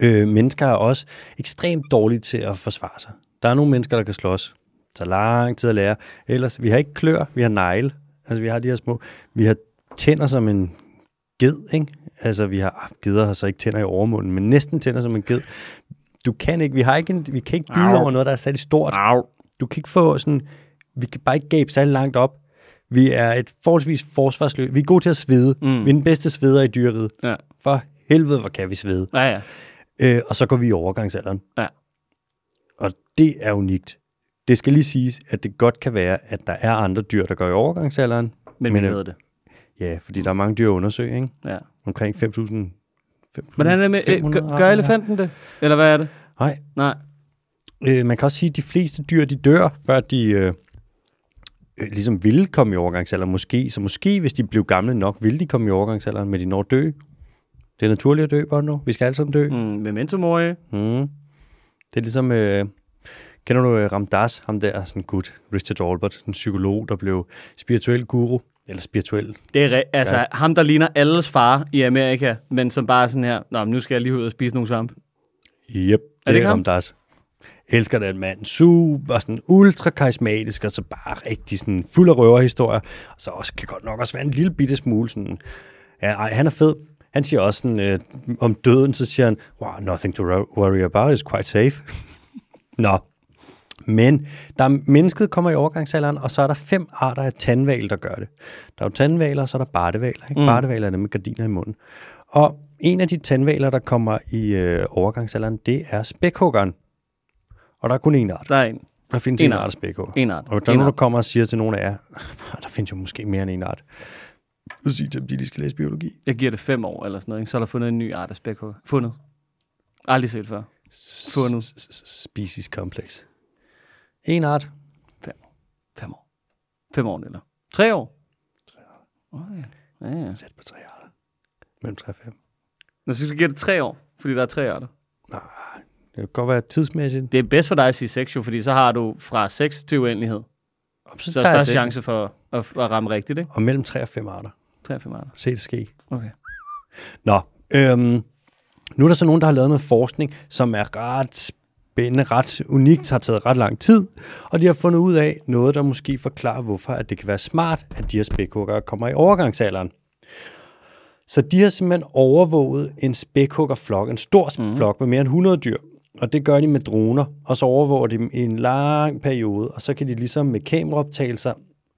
Øh, mennesker er også ekstremt dårlige til at forsvare sig. Der er nogle mennesker, der kan slås. Det tager lang tid at lære. Ellers, vi har ikke klør, vi har negle. Altså, vi har de her små... Vi har tænder som en ged, ikke? Altså, vi har... ah, Geder har så ikke tænder i overmunden, men næsten tænder som en ged. Du kan ikke... Vi, har ikke en, vi kan ikke bide Au. over noget, der er særlig stort. Au. Du kan ikke få sådan... Vi kan bare ikke gabe særlig langt op. Vi er et forholdsvis forsvarsløst. Vi er gode til at svede. Mm. Vi er den bedste sveder i dyreriget. Ja. For helvede, hvor kan vi svede. Ja, ja. Øh, og så går vi i overgangsalderen. Ja. Og det er unikt. Det skal lige siges, at det godt kan være, at der er andre dyr, der går i overgangsalderen. Men, Men, vi øh, ved det. Ja, fordi der er mange dyr at undersøge, ikke? Ja. Omkring 5.000. 5.500 Hvordan er det med... Øh, gør, gør elefanten det? Eller hvad er det? Nej. Nej. Øh, man kan også sige, at de fleste dyr, de dør, før de øh, øh, ligesom ville komme i overgangsalderen. Måske. Så måske, hvis de blev gamle nok, ville de komme i overgangsalderen, men de når at dø. Det er naturligt at dø, Bono. Vi skal alle sammen dø. Mm, memento mori. Mm. Det er ligesom, øh, kender du øh, Ramdas, ham der, sådan gut, Richard Albert, en psykolog, der blev spirituel guru, eller spirituel. Det er re- altså Ja. ham, der ligner alles far i Amerika, men som bare er sådan her, Nå, men nu skal jeg lige ud og spise nogle svamp. Yep, det, det ikke ham? Ramdas. Elsker den mand. Super, sådan ultra karismatisk, og så bare rigtig sådan fuld af røverhistorier. Og så også kan godt nok også være en lille bitte smule sådan, ja, ej, han er fed. Han siger også sådan, øh, om døden, så siger han, wow, nothing to worry about, it's quite safe. *laughs* Nå, men der er, mennesket kommer i overgangsalderen, og så er der fem arter af tandval, der gør det. Der er jo tandvaler, og så er der bartevaler. Ikke? Mm. Bartevaler er dem med gardiner i munden. Og en af de tandvaler, der kommer i øh, overgangsalderen, det er spækhuggeren. Og der er kun én art. Der er en, Der findes En en art. af spækhugger. en art. Og der er en nogen, der kommer og siger til nogle af jer, "Ah, der findes jo måske mere end en art. Så siger til dem, de de skal læse biologi. Jeg giver det fem år eller sådan noget, ikke? så er der fundet en ny art af spækhugger. Fundet. Aldrig set før. Fundet. Species complex. En art. Fem år. Fem år, eller? Tre år? Tre år. Oh, ja. Ja, ja. Sæt på tre arter. Mellem tre og fem. Nå, så giver det tre år, fordi der er tre arter. Nej, det kan godt være tidsmæssigt. Det er bedst for dig at sige seks, jo, fordi så har du fra 6 til uendelighed. Så, Så er der er større chance for at, at ramme rigtigt, ikke? Og mellem tre og fem arter. 3 og 5 arter. Se det ske. Okay. Nå, øhm, nu er der så nogen, der har lavet noget forskning, som er ret spændende, ret unikt, har taget ret lang tid, og de har fundet ud af noget, der måske forklarer, hvorfor at det kan være smart, at de her spækhugger kommer i overgangsalderen. Så de har simpelthen overvåget en spækhuggerflok, en stor mm. flok med mere end 100 dyr, og det gør de med droner, og så overvåger de dem i en lang periode, og så kan de ligesom med kameraoptagelser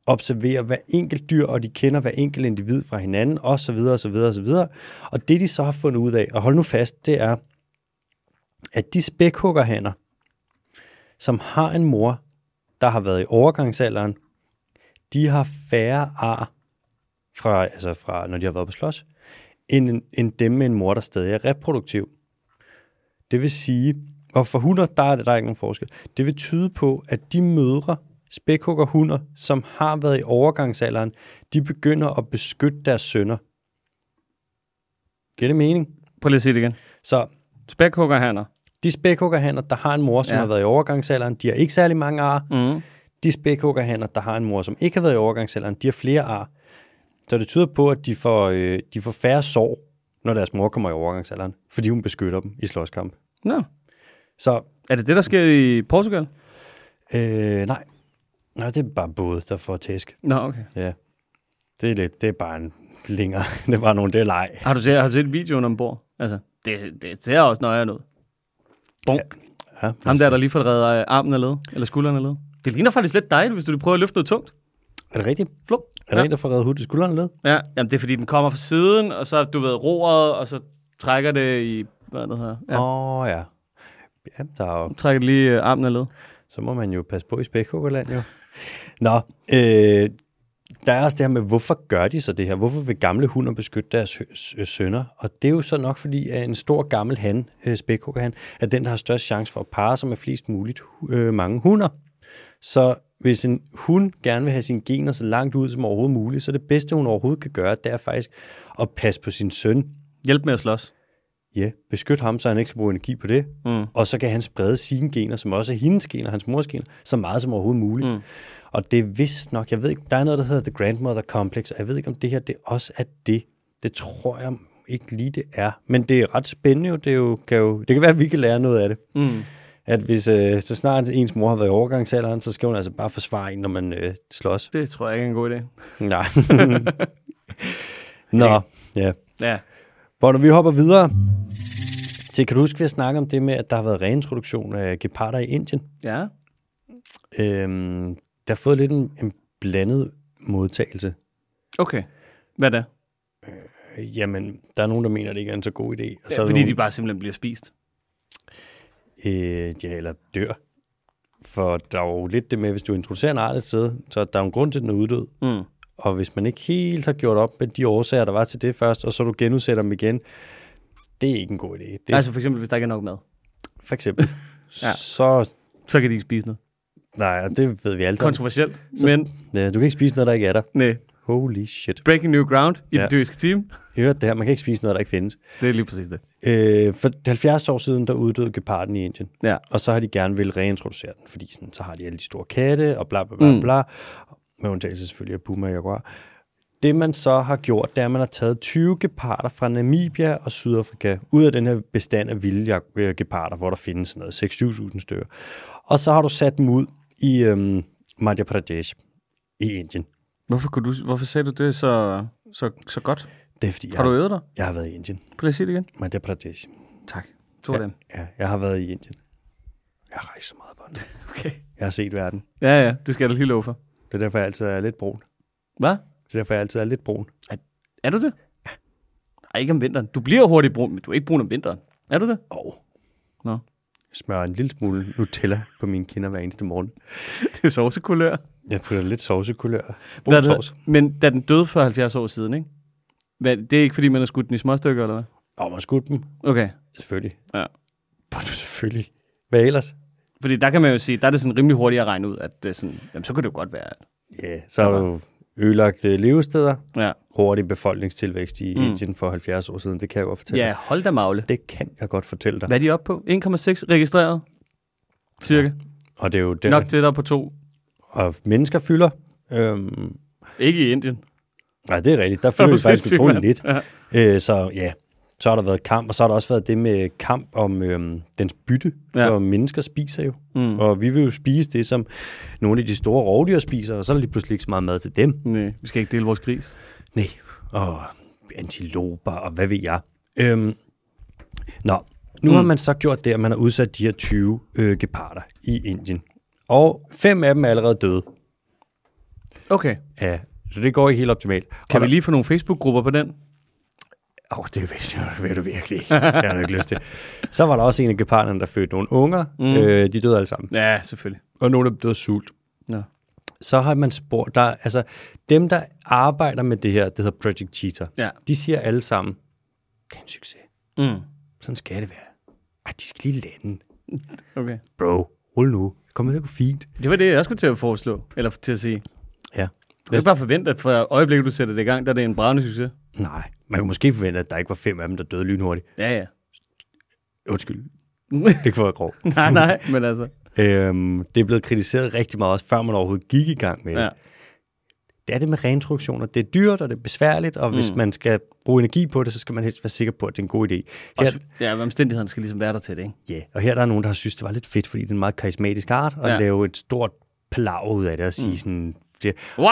observere hver enkelt dyr, og de kender hver enkelt individ fra hinanden, og så videre, og så videre, og så videre. Og det, de så har fundet ud af, og hold nu fast, det er, at de spækhuggerhanner, som har en mor, der har været i overgangsalderen, de har færre ar, fra, altså fra, når de har været på slås, end, end dem med en mor, der stadig er reproduktiv. Det vil sige, og for hunder, der er, der er ikke nogen forskel. Det vil tyde på, at de mødre, spækhuggerhunder, som har været i overgangsalderen, de begynder at beskytte deres sønner. Giver det mening? Prøv lige at sige det igen. Så Spækhuggerhander. de spækhuggerhander, der har en mor, som Ja. har været i overgangsalderen, de har ikke særlig mange ar. Mm. De spækhuggerhander, der har en mor, som ikke har været i overgangsalderen, de har flere ar. Så det tyder på, at de får, øh, de får færre sår, når deres mor kommer i overgangsalderen, fordi hun beskytter dem i slåskamp. Nå. Så Er det det, der sker i Portugal? øh, nej. nej, det er bare både, der får tæsk. Nå, okay. Ja. Det er, lidt, det er bare en længere. *laughs* Det er bare nogle, det er leg. Har du set, har du set videoen ombord? Altså, det, det ser også nøjere ud. Bunk. Ja. Ja, Ham der, der lige får reddet armen af led, eller skulderen af led. Det ligner faktisk lidt dig, hvis du prøver at løfte noget tungt. Er det rigtigt? Flum. Er der Ja. en, der får reddet hovedet i skulderen led? Ja, jamen det er fordi, den kommer fra siden, og så du ved, roret, og så trækker det i, hvad det hedder, ja. Åh, oh, ja. Ja, der er jo, trækker lige øh, armen af led. så må man jo passe på i spækhuggerland, jo. Nå, øh, der er også det her med, hvorfor gør de så det her? Hvorfor vil gamle hunder beskytte deres s- sønner? Og det er jo så nok fordi, at en stor gammel han, øh, spækhuggerhan, er den, der har størst chance for at parre sig med flest muligt øh, mange hunder. Så hvis en hund gerne vil have sine gener så langt ud som overhovedet muligt, så det bedste, hun overhovedet kan gøre, det er faktisk at passe på sin søn. Hjælp med at slås. Ja, beskyt ham, så han ikke skal bruge energi på det. Mm. Og så kan han sprede sine gener, som også er hendes gener, hans mors gener, så meget som overhovedet muligt. Mm. Og det er vist nok, jeg ved ikke, der er noget, der hedder The Grandmother Complex, og jeg ved ikke, om det her det også er det. Det tror jeg ikke lige, det er. Men det er ret spændende jo. Det, er jo, kan jo, det kan være, at vi kan lære noget af det. Mm. At hvis øh, så snart ens mor har været i overgangsalderen, så skal hun altså bare forsvare en, når man øh, slås. Det tror jeg ikke er en god idé. Nej. *laughs* *laughs* Nå, ja. Ja. Hvor når vi hopper videre til, kan du huske, vi har snakket om det med, at der har været reintroduktion af geparder i Indien? Ja. Øhm, der har fået lidt en, en blandet modtagelse. Okay. Hvad da? Øh, Jamen, der er nogen, der mener, at det ikke er en så god idé. Og Så så fordi de nogen, bare simpelthen bliver spist. Øh, ja, eller dør. For der er jo lidt det med, hvis du introducerer en art et sted, så der er jo en grund til, at den er uddød. Mm. Og hvis man ikke helt har gjort op med de årsager, der var til det først, og så du genudsætter dem igen, det er ikke en god idé. Det er Altså for eksempel, hvis der ikke er nok mad. for eksempel. *laughs* Ja. Så, Så kan de ikke spise noget. nej, det ved vi alle sammen. Kontroversielt. Men, Ja, du kan ikke spise noget, der ikke er der. nej. Holy shit. Breaking new ground i Ja. den dyrske team. Hørte det her, man kan ikke spise noget, der ikke findes. Det er lige præcis det. Øh, for 70 år siden, der uddøde geparden i Indien. Ja. Og så har de gerne vil reintroducere den, fordi sådan, så har de alle de store katte, og bla bla bla Mm. bla. Med undtagelse selvfølgelig af Puma og Jaguar. Det man så har gjort, det er, at man har taget 20 geparder fra Namibia og Sydafrika, ud af den her bestand af vilde øh, geparder, hvor der findes sådan noget 6-7.000 stykker. Og så har du sat dem ud i øhm, Madhya Pradesh i Indien. Hvorfor, kunne du, hvorfor sagde du det så, så, så godt? Det er fordi, jeg, Har du øvet dig? jeg har været i Indien. Prøv lige at sige det igen. Madhya Pradesh. Tak. To ja. Ja, jeg har været i Indien. Jeg har rejst så meget på det. *laughs* Okay. Jeg har set verden. Ja, ja. Det skal jeg da lige love for. Det er derfor, jeg altid er lidt brun. Hvad? Det er derfor, jeg altid er lidt brun. Er du det? Ja. Ej, ikke om vinteren. Du bliver hurtigt brun, men du er ikke brun om vinteren. Er du det? Og Nå. jeg smører en lille smule Nutella på mine kinder hver eneste morgen. *laughs* Det er sovsekulør. Jeg putter lidt sovsekulør. Brun den- sovs. Men da den døde for 70 år siden, ikke? Hvad, det er ikke, fordi man har skudt den i småstykker, eller hvad? Og man skudt dem. Okay. Selvfølgelig. Ja. Bare du selvfølgelig. Hvad ellers? Fordi der kan man jo sige, der er det sådan rimelig hurtigt at regne ud, at det sådan, jamen, så kan det jo godt være, at, Ja, så er du ødelagt øh, levesteder. ja. Hurtig befolkningstilvækst i Mm. Indien for 70 år siden. Det kan jeg godt fortælle ja, hold da magle. Det kan jeg godt fortælle dig. Hvad er de oppe på? 1,6 registreret? Cirka. Og det er jo der, Nok tættere på to. Og mennesker fylder. Øhm, Ikke i Indien. nej, det er rigtigt. Der Er fylder vi *laughs* faktisk sindssyg, utrolig mand? lidt. Ja. Øh, så ja, Så har der været kamp, og så har der også været det med kamp om øhm, dens bytte, Ja. for mennesker spiser jo. Mm. Og vi vil jo spise det, som nogle af de store rovdyr spiser, og så er der lige pludselig ikke så meget mad til dem. Nej, vi skal ikke dele vores gris. Nej, og antiloper, og hvad ved jeg. Øhm, nå, nu mm. har man så gjort det, at man har udsat de her 20 øh, geparder i Indien. Og fem af dem er allerede døde. Okay. Ja, så det går ikke helt optimalt. Kan og vi lige få nogle Facebook-grupper på den? Åh, oh, det vil, vil du virkelig ikke. Det har du ikke lyst til. Så var der også en af geparderne, der fødte nogle unger. Mm. Øh, de døde alle sammen. Ja, selvfølgelig. Og nogle af dem døde af sult. Nå. Så har man spurgt, der, altså dem, der arbejder med det her, det hedder Project Cheetah, Ja. de siger alle sammen, det er en succes. Mm. Sådan skal det være. Ej, de skal lige lande. Okay. Bro, rul nu. Kom det gå fint. Det var det, jeg skulle til at foreslå. Eller til at sige. Ja. Du kan ikke bare forvente, at fra øjeblikket, du sætter det i gang, der er det en bravende succes. Nej, man kan måske forvente, at der ikke var fem af dem, der døde lynhurtigt. Ja, ja. Undskyld, *laughs* det kan være grov. nej, nej, men altså. øhm, det er blevet kritiseret rigtig meget, også før man overhovedet gik i gang med det. Ja. Det er det med reintroduktioner. Det er dyrt, og det er besværligt, og hvis Mm. man skal bruge energi på det, så skal man helst være sikker på, at det er en god idé. Her, Også, ja, omstændighederne skal ligesom være der til det, ikke? ja, og her der er nogen, der har synes, det var lidt fedt, fordi det er en meget karismatisk art, at Ja. lave et stort palaver ud af det, og sige mm. sådan... Det, Wow!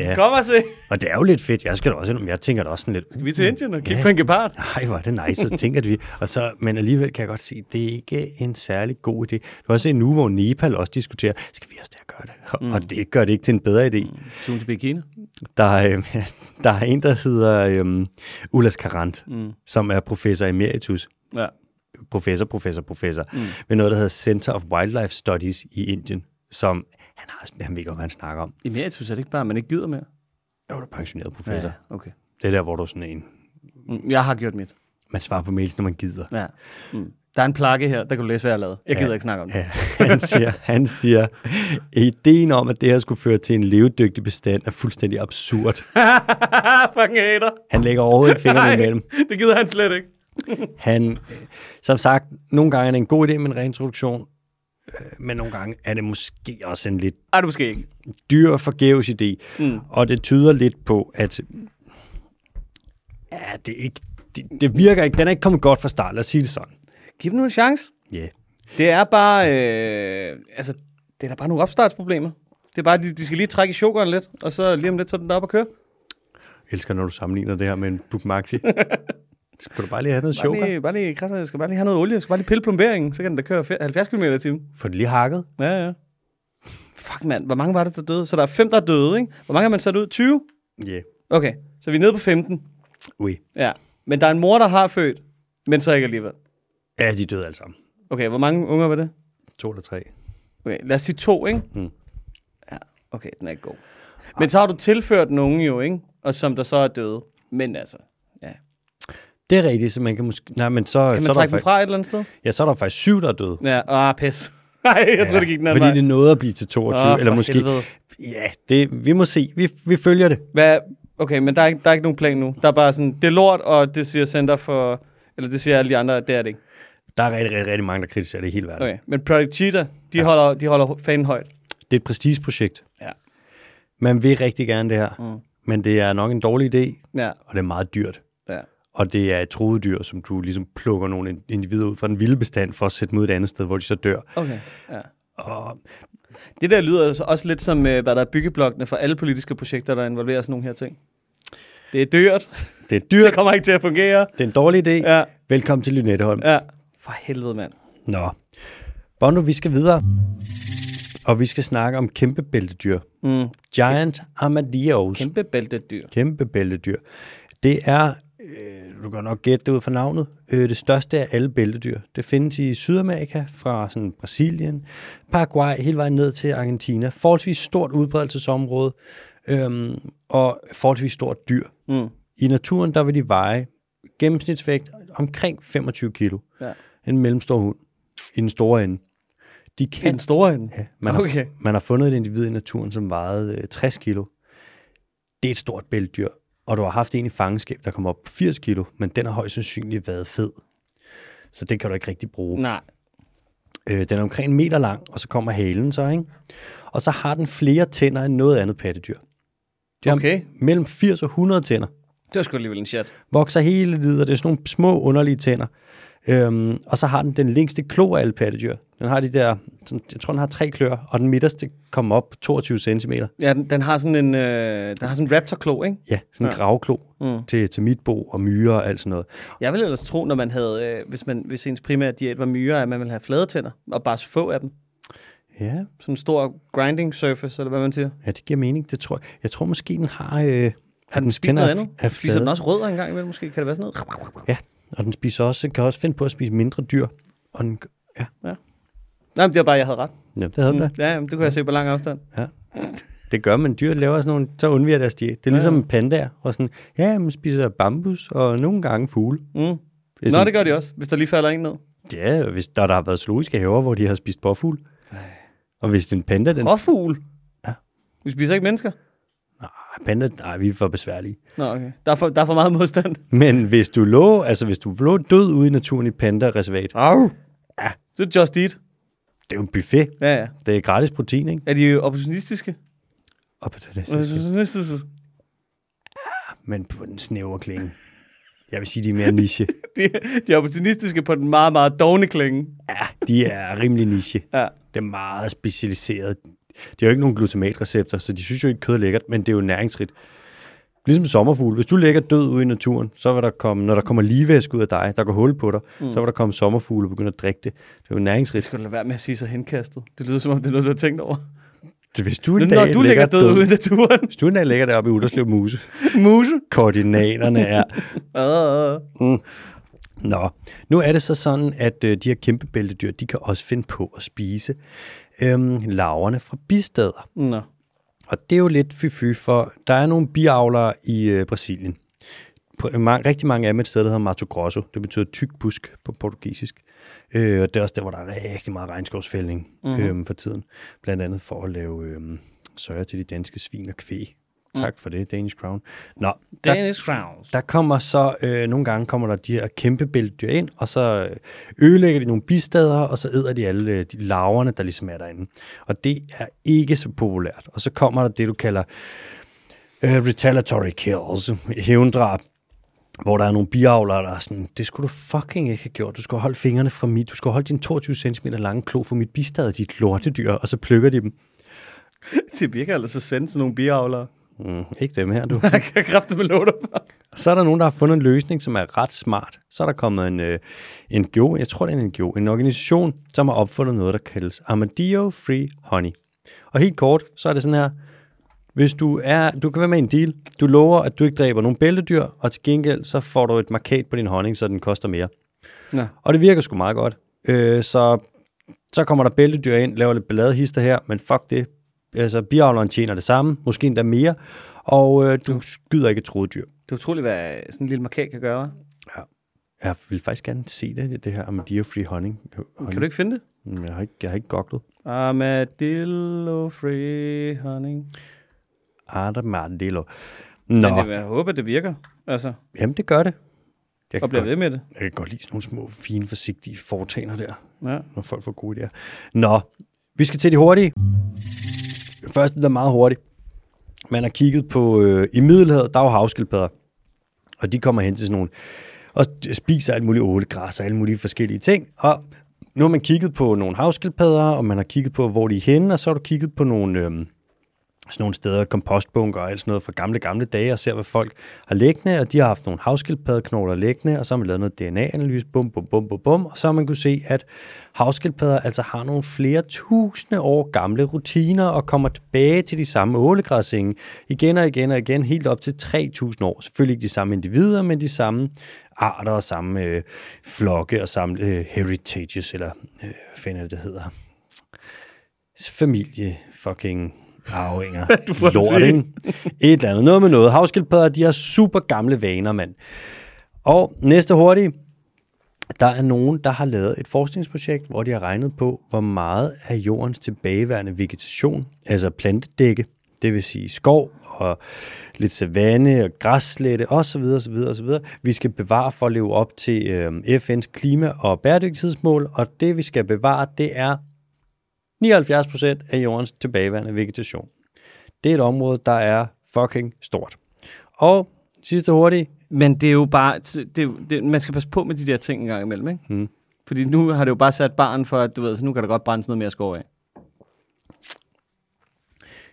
Ja. Kom og se! og det er jo lidt fedt. Jeg skal da også, jeg tænker da også sådan lidt... Skal vi til Indien og kigge Ja. på en gepard? Nej, hvor er det nice, så tænker vi. Og så, men alligevel kan jeg godt se, det er ikke en særlig god idé. Du har også se nu, hvor Nepal også diskuterer, skal vi også der gøre det? Mm. Og det gør det ikke til en bedre idé. Soon to be Kina. Der er, øh, *laughs* der er en, der hedder øh, Ulas Karant, Mm. som er professor emeritus. Ja. Professor, professor, professor. Mm. Ved noget, der hedder Center of Wildlife Studies i Indien, som han, har, han ved godt, hvad han snakker om. Emeritus er det ikke bare, at man ikke gider mere? Jeg er pensioneret professor. Ja. Ja, okay. Det er der, hvor du er sådan en... Mm, Jeg har gjort mit. Man svarer på mails, når man gider. Ja. Mm. Der er en plakke her, der kan du læse, hvad jeg har lavet. Jeg gider Ja. ikke snakke om det. Ja, *laughs* han siger, han siger, ideen om, at det her skulle føre til en levedygtig bestand, er fuldstændig absurd. *laughs* Fucking hater. Han lægger overhovedet ikke fingrene imellem. det gider han slet ikke. Han, som sagt, nogle gange er det en god idé med en reintroduktion, men nogle gange er det måske også en lidt Ej, du måske ikke. dyr forgæves idé. Mm. Og det tyder lidt på, at ja, det, er ikke, det, det virker ikke. Den er ikke kommet godt fra start, lad os sige det sådan. Giv dem nu en chance. Ja. Yeah. Det er bare, øh, altså, det er da bare nogle opstartsproblemer. Det er bare, de, de skal lige trække i chokeren lidt, og så lige om lidt, så er den der op at køre. Jeg elsker, når du sammenligner det her med en Maxi. *laughs* Skal du bare lige have noget Bare choker? lige, bare lige, kræfter, jeg skal bare lige have noget olie, jeg skal bare lige pille plomberingen, så kan den da køre fe- 70 km i timen. Få det lige hakket. Ja, ja. Fuck, mand. Hvor mange var det, der døde? Så der er fem, der er døde, ikke? Hvor mange har man sat ud? 20? Ja. Yeah. Okay, så vi er nede på 15. Ui. Ja. Men der er en mor, der har født, men så ikke alligevel. Ja, de døde alle sammen. Okay, hvor mange unger var det? To eller tre. Okay, lad os sige to, ikke? Mm. Ja, okay, den er ikke god. Men så har du tilført nogen jo, ikke? Og som der så er døde. Men altså. Det er rigtigt, så man kan måske... Nej, men så, Kan så, man der trække dem faktisk, fra et eller andet sted? ja, så er der faktisk syv, der er døde. Ja, ah, pis. *laughs* Nej, jeg tror, det gik den anden Fordi vej. det nåede at blive til 22, Åh, oh, eller for måske... helvede. Ja, det, vi må se. Vi, vi følger det. Hvad? Okay, men der er, ikke, der er ikke nogen plan nu. Der er bare sådan, det er lort, og det siger Center for... Eller det siger alle de andre, at det er det ikke. Der er rigtig, rigtig, rigtig mange, der kritiserer det i hele verden. Okay, men Project Cheetah, de, ja. holder, de holder fanen højt. Det er et prestigeprojekt. Ja. Man vil rigtig gerne det her, Mm. men det er nok en dårlig idé, Ja, og det er meget dyrt. Og det er et truet dyr, som du ligesom plukker nogle individer ud fra den vilde bestand for at sætte ud et andet sted, hvor de så dør. Okay, ja. Og Det der lyder altså også lidt som, øh, hvad der er byggeblokkene for alle politiske projekter, der involverer sådan nogle her ting. Det er dyrt. det er dyrt, *laughs* Det kommer ikke til at fungere. det er en dårlig idé. Ja, Velkommen til Lynetteholm. ja. For helvede, mand. Nå. Bono, vi skal videre. Og vi skal snakke om kæmpe bæltedyr. Mm. Giant armadillos. Kæmpe, Kæmpe bæltedyr. kæmpe bæltedyr. Det er, du kan nok gætte det ud fra navnet, øh, det største af alle bæltedyr. Det findes i Sydamerika, fra sådan Brasilien, Paraguay, hele vejen ned til Argentina. Forholdsvis stort udbredelsesområde, øhm, og forholdsvis stort dyr. Mm. I naturen, der vil de veje gennemsnitsvægt omkring 25 kilo. Ja. En mellemstor hund i den store ende. De I kan, den store ende. ja, man, har, Okay. man har fundet et individ i naturen, som vejede øh, 60 kilo. Det er et stort bæltdyr, og du har haft en i fangenskab, der kommer op på 80 kilo, men den har højst sandsynligt været fed. Så det kan du ikke rigtig bruge. Nej. Øh, den er omkring en meter lang, og så kommer halen så, ikke? Og så har den flere tænder end noget andet pattedyr. De Okay. mellem 80 og 100 tænder. Det var sgu alligevel en chat. Vokser hele livet, og det er sådan nogle små underlige tænder. Øhm, og så har den den længste klo af alle pattedyr. Den har de der, sådan, jeg tror den har tre klør, og den midterste kommer op på 22 cm. Ja, den, den har sådan en, øh, den har sådan en raptor-klo, ikke? Ja, sådan en Ja. ja. gravklo Mm. til, til mitbo og myrer og alt sådan noget. Jeg ville ellers tro, når man havde, øh, hvis, man, hvis ens primære diæt var myrer, at man ville have flade tænder, og bare få af dem. Ja, Sådan en stor grinding surface, eller hvad man siger. ja, det giver mening. Det tror jeg. Jeg tror måske, den har... Øh, Har den dens spist noget andet? er Spiser den også rødder engang imellem, måske? Kan det være sådan noget? Og den spiser også, kan også finde på at spise mindre dyr. Og den, ja, Nej, men det var bare, jeg havde ret. ja, det havde den. Mm. Ja, jamen, det kunne jeg se på lang afstand. Det gør man. Dyr laver sådan nogle, så undviger deres diæt. Det er Ja, ligesom ja. ja. pandaer. Og sådan, ja, man spiser bambus og nogle gange fugle. Mm. Det Nå, sådan, det gør de også, hvis der lige falder en ned. Ja, hvis der, der har været zoologiske haver, hvor de har spist påfugl. Og hvis det er en panda, den... Og fugl. Ja. Vi spiser ikke mennesker. Nej, panda, nej, vi er for besværlige. Nå, okay. Der er for, der er for meget modstand. Men hvis du lå, altså hvis du lå død ude i naturen i panda-reservat, Au. Ja. Så er det just eat. det er jo en buffet. Ja, ja. Det er gratis protein, ikke? Er de jo opportunistiske? Opportunistisk. Men på den snævre klinge. Jeg vil sige, de er mere niche. *laughs* De, de er opportunistiske på den meget, meget dogne klinge. Ja, de er rimelig niche. Ja. Det er meget specialiseret. De har jo ikke nogen glutamatreceptor, så de synes jo ikke, kød er lækkert, men det er jo næringsrigt. Ligesom sommerfugle. Hvis du ligger død ude i naturen, så vil der komme, når der kommer ligevæske ud af dig, der går hul på dig, mm. så vil der komme sommerfugle og begynde at drikke det. Det er jo Det næringsrigt. skal du lade være med at sige så henkastet. Det lyder som om, det er noget, du har tænkt over. Hvis du en Når dag du ligger død ude i naturen. Hvis du en dag ligger deroppe i Uderslev Muse, *laughs* Muse. koordinaterne er... Uh, *laughs* Nå, nu er det så sådan, at øh, de her kæmpe bæltedyr, de kan også finde på at spise øhm, larverne fra bistader. Nå. Og det er jo lidt fy for der er nogle biavlere i øh, Brasilien. På, ma- rigtig mange af dem et sted, der hedder Mato Grosso. Det betyder tyk busk på portugisisk. Øh, og det er også der, hvor der er rigtig meget regnskovsfældning mm-hmm. øh, for tiden. Blandt andet for at lave øh, søjer til de danske svin og kvæg. Tak for det, Danish Crown. Nå, der, Danish Crowns. der kommer så, øh, nogle gange kommer der de her kæmpe bæltedyr ind, og så ødelægger de nogle bistader, og så æder de alle øh, de larverne, der ligesom er derinde. Og det er ikke så populært. Og så kommer der det, du kalder øh, retaliatory kills, hævndrab, hvor der er nogle biavlere, der er sådan, det skulle du fucking ikke have gjort. Du skulle holdt fingrene fra mit, du skulle holdt din 22 cm lange klo fra mit bistad, dit lortedyr, og så plukker de dem. *laughs* Det virker altså sendt sådan nogle biavlere. Mm, ikke dem her, du. *laughs* Jeg kan kræfte med låter. Så er der nogen, der har fundet en løsning, som er ret smart. Så er der kommet en øh, NGO, jeg tror det er en NGO, en organisation, som har opfundet noget, der kaldes Armadillo Free Honey. Og helt kort, så er det sådan her, hvis du er, du kan være med i en deal, du lover, at du ikke dræber nogen bæltedyr, og til gengæld, så får du et markat på din honning, så den koster mere. Nå. Og det virker sgu meget godt. Øh, så, så kommer der bæltedyr ind, laver lidt balladehister her, men fuck det. Altså, biavleren tjener det samme, måske endda mere, og øh, du skyder ikke et troet dyr. Det er utroligt, hvad sådan en lille markat kan gøre. Jeg vil faktisk gerne se det, det her Armadillo Free Honning. Kan du ikke finde det? Mm, Jeg har ikke, jeg har ikke googlet. Armadillo free honey. Armadillo. Men Nå, det, jeg håber, det virker. Altså, jamen det gør det. Jeg og bliver godt, ved med det. jeg kan godt lide sådan nogle små, fine, forsigtige foretagender der, Ja. når folk får gode idéer. Nå, vi skal til de hurtige. Første, der er meget hurtigt. Man har kigget på, øh, i Middelhavet, der er jo havskildpadder. Og de kommer hen til sådan nogle, og spiser alt muligt ålegræs og alle mulige forskellige ting. Og nu har man kigget på nogle havskildpadder, og man har kigget på, hvor de er henne, og så har du kigget på nogle, Øh, sådan nogle steder, kompostbunker og alt sådan noget fra gamle, gamle dage, og ser, hvad folk har liggende, og de har haft nogle havskildpaddeknogler liggende, og så har man lavet noget DNA-analyse, bum, bum, bum, bum, bum, og så har man kunne se, at havskildpadder altså har nogle flere tusinde år gamle rutiner, og kommer tilbage til de samme ålegræsenge igen og igen og igen, helt op til 3.000 år. Selvfølgelig ikke de samme individer, men de samme arter og samme øh, flokke og samme øh, heritages, eller øh, hvad fanden det, det hedder? Familie fucking arvinger. *laughs* Lort, ikke? Et eller andet. Noget med noget. Havskildpadder, de har super gamle vaner, mand. Og næste hurtige. Der er nogen, der har lavet et forskningsprojekt, hvor de har regnet på, hvor meget af jordens tilbageværende vegetation, altså plantedække, det vil sige skov og lidt savanne og græsslette osv. osv., osv. Vi skal bevare for at leve op til øh, FN's klima- og bæredygtighedsmål, og det vi skal bevare, det er 79% af jordens tilbageværende vegetation. Det er et område, der er fucking stort. Og Sidste hurtige. Men det er jo bare, det, er jo- det, man skal passe på med de der ting en gang imellem, ikke? Mm. Fordi nu har det jo bare sat barn for, at du ved, så nu kan der godt brændes noget mere skov af.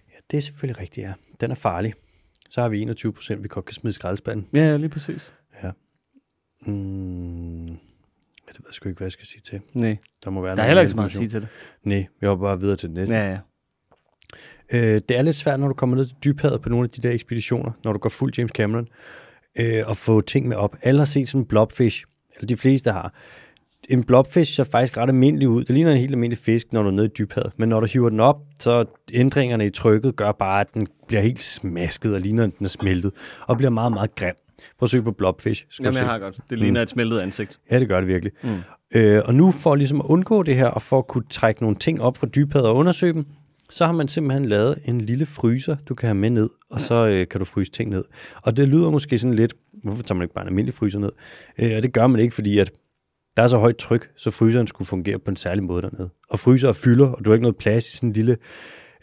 Ja, det er selvfølgelig rigtigt, ja. Den er farlig. Så har vi 21 procent, vi godt kan smide skraldespanden. Ja, ja, lige præcis. Mm. Ja, det ved jeg sgu ikke, hvad jeg skal sige til. Nej, Der må være der er heller ikke så meget at sige til det. Nej, vi hopper bare videre til det næste. Ja, ja. Øh, det er lidt svært, når du kommer ned til dybhavet på nogle af de der ekspeditioner, når du går fuld James Cameron, øh, at få ting med op. Alle har set sådan en blobfish, eller de fleste har. En blobfish ser faktisk ret almindelig ud. Det ligner en helt almindelig fisk, når du er nede i dybhavet. Men når du hiver den op, så ændringerne i trykket gør bare, at den bliver helt smasket og ligner, at den er smeltet. Og bliver meget, meget grim. Prøv at søge på blobfish. Skal Jamen, se. jeg har godt. Det ligner et smeltet ansigt. Ja, det gør det virkelig. Mm. Øh, og nu for ligesom at undgå det her, og for at kunne trække nogle ting op fra dybhavet og undersøge dem, så har man simpelthen lavet en lille fryser, du kan have med ned, og så øh, kan du fryse ting ned. Og det lyder måske sådan lidt, hvorfor tager man ikke bare en almindelig fryser ned? Øh, og det gør man ikke, fordi at der er så højt tryk, så fryseren skulle fungere på en særlig måde dernede. Og fryser fylder, og du har ikke noget plads i sådan en lille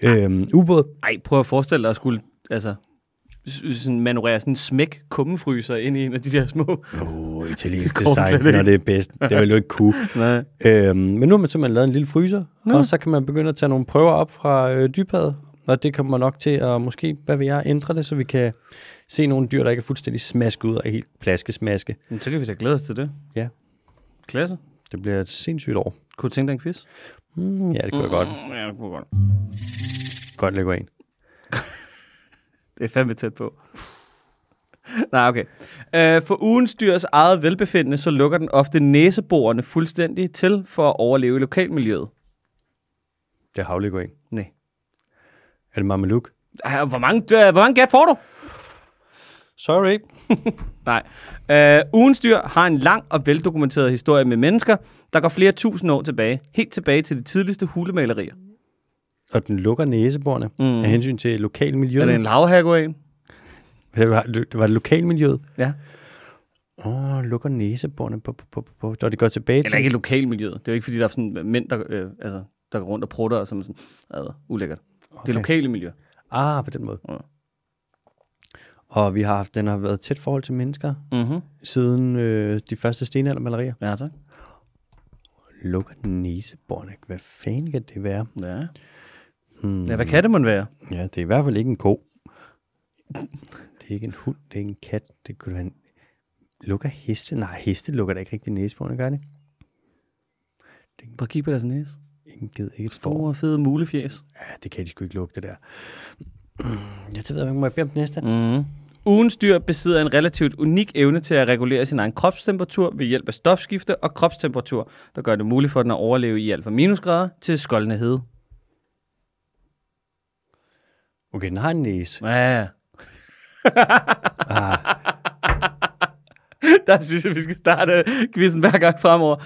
øh, ubåd. Ej, prøv at forestille dig at skulle, altså, sådan manøvrere sådan en smæk kummefryser ind i en af de der små... Åh, oh, italiensk *laughs* design, når det er bedst. Det vil du ikke kunne. Nej. Øhm, men nu har man simpelthen lavet en lille fryser, Nå. og så kan man begynde at tage nogle prøver op fra øh, dybhavet, og det kommer nok til at måske, hvad vil jeg, ændre det, så vi kan se nogle dyr, der ikke er fuldstændig smasket ud og helt plaskesmaske. Men så kan vi da glæde os til det. Ja. Klasse. Det bliver et sindssygt år. Kunne du tænke dig en quiz? Mm, ja, det kunne jeg godt. Ja, det kunne jeg godt. Godt lægge ind. Det er fandme tæt på. Nej, okay. Øh, for ugens dyrs eget velbefindende, så lukker den ofte næseborene fuldstændig til for at overleve i lokalmiljøet. Det er havlægge ind. Nej. Er det Mameluke? Ej, Hvor mange, øh, hvor mange gat får du? Sorry. *laughs* Nej. Øh, ugens dyr har en lang og veldokumenteret historie med mennesker, der går flere tusind år tilbage. Helt tilbage til de tidligste hulemalerier. Og den lukker næseborene Mm. af hensyn til lokalmiljøet. Er det en lavhaguan? Det var, det det lokalmiljøet? Ja. Åh, oh, lukker næseborene på, på, på, på. Og det går tilbage til... ikke lokalmiljøet. Det er jo ikke, fordi der er sådan mænd, der, øh, altså, der går rundt og prutter og er sådan, ad, ulækkert. Okay. Det er lokale miljø. Ah, på den måde. Ja. Og vi har haft, den har været et tæt forhold til mennesker Mhm. siden øh, de første stenaldermalerier. Ja, tak. Lukker næseborene. Hvad fanden kan det være? Ja. Hmm. ja, hvad kan det måtte være? Ja, det er i hvert fald ikke en ko. Det er ikke en hund, det er ikke en kat. Det kunne være en... Lukker heste? Nej, heste lukker da ikke rigtig næseborene, gør det? Prøv at kigge på deres næse. Ingen gider ikke et. Store, fede mulefjes. Ja, det kan de sgu ikke lukke, det der. *clears throat* Det ved jeg ikke. Må jeg bede om den næste? Mm. Ugens dyr besidder en relativt unik evne til at regulere sin egen kropstemperatur ved hjælp af stofskifte og kropstemperatur, der gør det muligt for den at overleve i alt fra minusgrader til skoldende hede. Okay, den har en næse. Ja, Ah, *laughs* der synes jeg, vi skal starte quizzen hver gang fremover.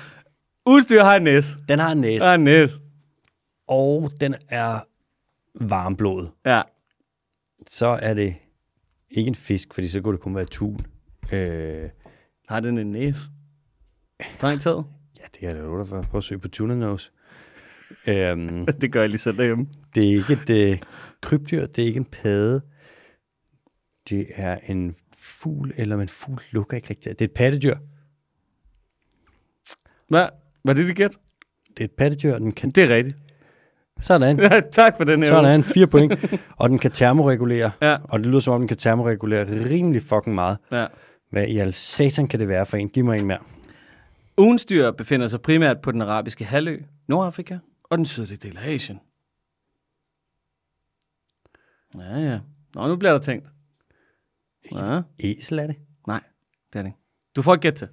Ugens dyr har en næse. den har en næse. Har en næse. Og den er varmblodet. Ja. Så er det ikke en fisk, fordi så kunne det kun være tun. Øh, Har den en næse? Strengt taget. ja, det kan jeg da love dig for. Prøv at søge på tuna nose. øhm, *laughs* Det gør jeg lige selv derhjemme. det er ikke et øh, krybdyr, det er ikke en padde. Det er en fugl, eller en fugl lukker ikke rigtigt. Det er et pattedyr. Hvad? Var det dit gæt? Det er et pattedyr, og den kan... Det er rigtigt. Sådan. *laughs* Ja, tak for den her. Sådan, fire point. *laughs* Og den kan termoregulere. Ja. Og det lyder som om, den kan termoregulere rimelig fucking meget. Ja. Hvad i al satan kan det være for en? Giv mig en mere. Ugens dyr befinder sig primært på den arabiske halvø, Nordafrika og den sydlige del af Asien. Ja, ja. Nå, nu bliver der tænkt. Ja, Esel er det. nej, det er det ikke. Du får et gæt til.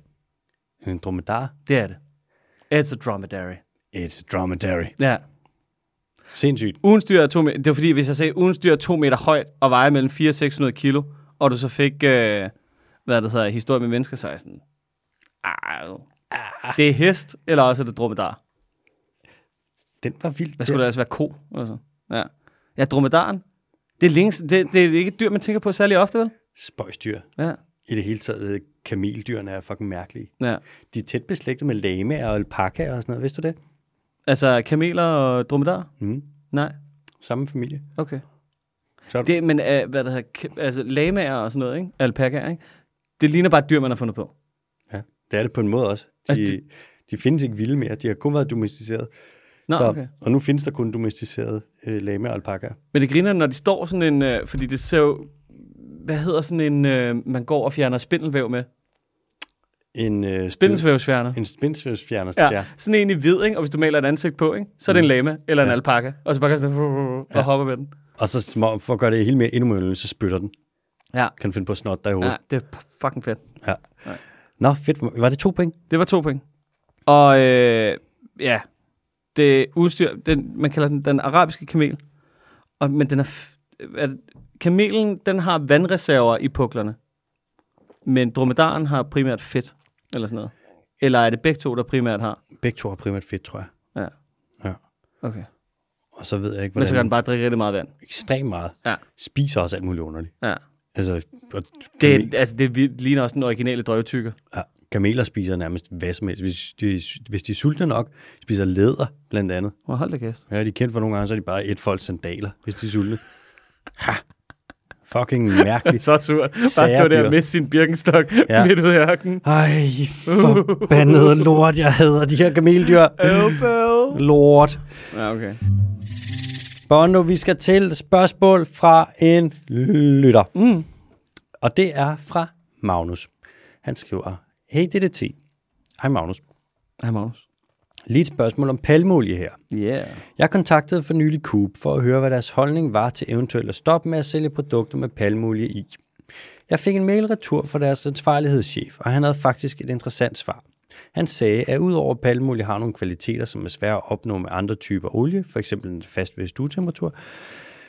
En dromedar. Det er det. It's a dromedary. It's a dromedary. Ja. Sindssygt. Ugens dyr er to meter. Det var fordi, hvis jeg sagde, ugens dyr er to meter højt og vejer mellem 400 og 600 kilo, og du så fik, øh, hvad det hedder, historie med mennesker, så er jeg sådan, ah, det er hest, eller også er det dromedar. Den var vild. Hvad skulle det altså være ko? Altså. Ja. ja, dromedaren. Det er, længe, det, det er ikke et dyr, man tænker på særlig ofte, vel? Spøjsdyr. Ja. I det hele taget, øh, kameldyrene er fucking mærkelige. ja. De er tæt beslægtet med lamaer og alpakaer og sådan noget. Vidste du det? Altså kameler og dromedar? Mm. Nej. Samme familie. Okay. Så, det, men uh, hvad der hedder, altså lamaer og sådan noget, ikke? Alpakaer, ikke? Det ligner bare et dyr, man har fundet på. ja, det er det på en måde også. De, Altså, altså, de, de findes ikke vilde mere. De har kun været domesticeret. Nå, så, okay. Og nu findes der kun domesticerede øh, lame og alpaka. Men det griner, når de står sådan en... Øh, fordi det ser jo... Hvad hedder sådan en... Øh, man går og fjerner spindelvæv med? En, øh, Spindelsvævsfjerner. en spindsvævsfjerner. Ja, Ja. sådan en i hvid, ikke? Og hvis du maler et ansigt på, ikke? Så er det en lama eller en Ja. alpaka. Og så bare kan sådan, og Ja. hopper med den. Og så for at gøre det helt mere endnu mere, så spytter den. Ja. Kan finde på at snot dig i hovedet. ja, det er fucking fedt. Nå, fedt. Var det to point? Det var to point. Og øh, ja, det udstyr, den, man kalder den den arabiske kamel. Og, men den er, er det- kamelen, den har vandreserver i puklerne. Men dromedaren har primært fedt, eller sådan noget. Eller er det begge to, der primært har? Begge to har primært fedt, tror jeg. Ja. Ja. Okay. Og så ved jeg ikke, Men så kan hvordan... den bare drikke rigtig meget vand. Ekstremt meget. Ja. Spiser også alt muligt underligt. Ja. Altså, og Det, kamel- er, altså, det ligner også den originale drøvtykker. Ja, kameler spiser nærmest hvad som helst. Hvis de, hvis de er sultne nok, spiser læder blandt andet. Hvor hold da kæft. Ja, de er kendt for nogle gange, så er de bare et folk sandaler, hvis de er sultne. Ha! Fucking mærkeligt. *laughs* Så surt. Bare stå der dyr. med sin birkenstok ja. Midt ud i ørkenen. Ej, forbandede lort, jeg hader de her kameldyr. Obo. Lort. Ja, okay. Bono, vi skal til spørgsmål fra en lytter. Mm. Og det er fra Magnus. Han skriver, Hey DDT. Hej Magnus. Hej, Magnus. Lige et spørgsmål om palmolie her. Yeah. Jeg kontaktede for nylig Coop for at høre, hvad deres holdning var til eventuelt at stoppe med at sælge produkter med palmolie i. Jeg fik en mail retur fra deres ansvarlighedschef, og han havde faktisk et interessant svar. Han sagde, at udover palmolie har nogle kvaliteter, som er svære at opnå med andre typer olie, f.eks. en fast ved stuetemperatur,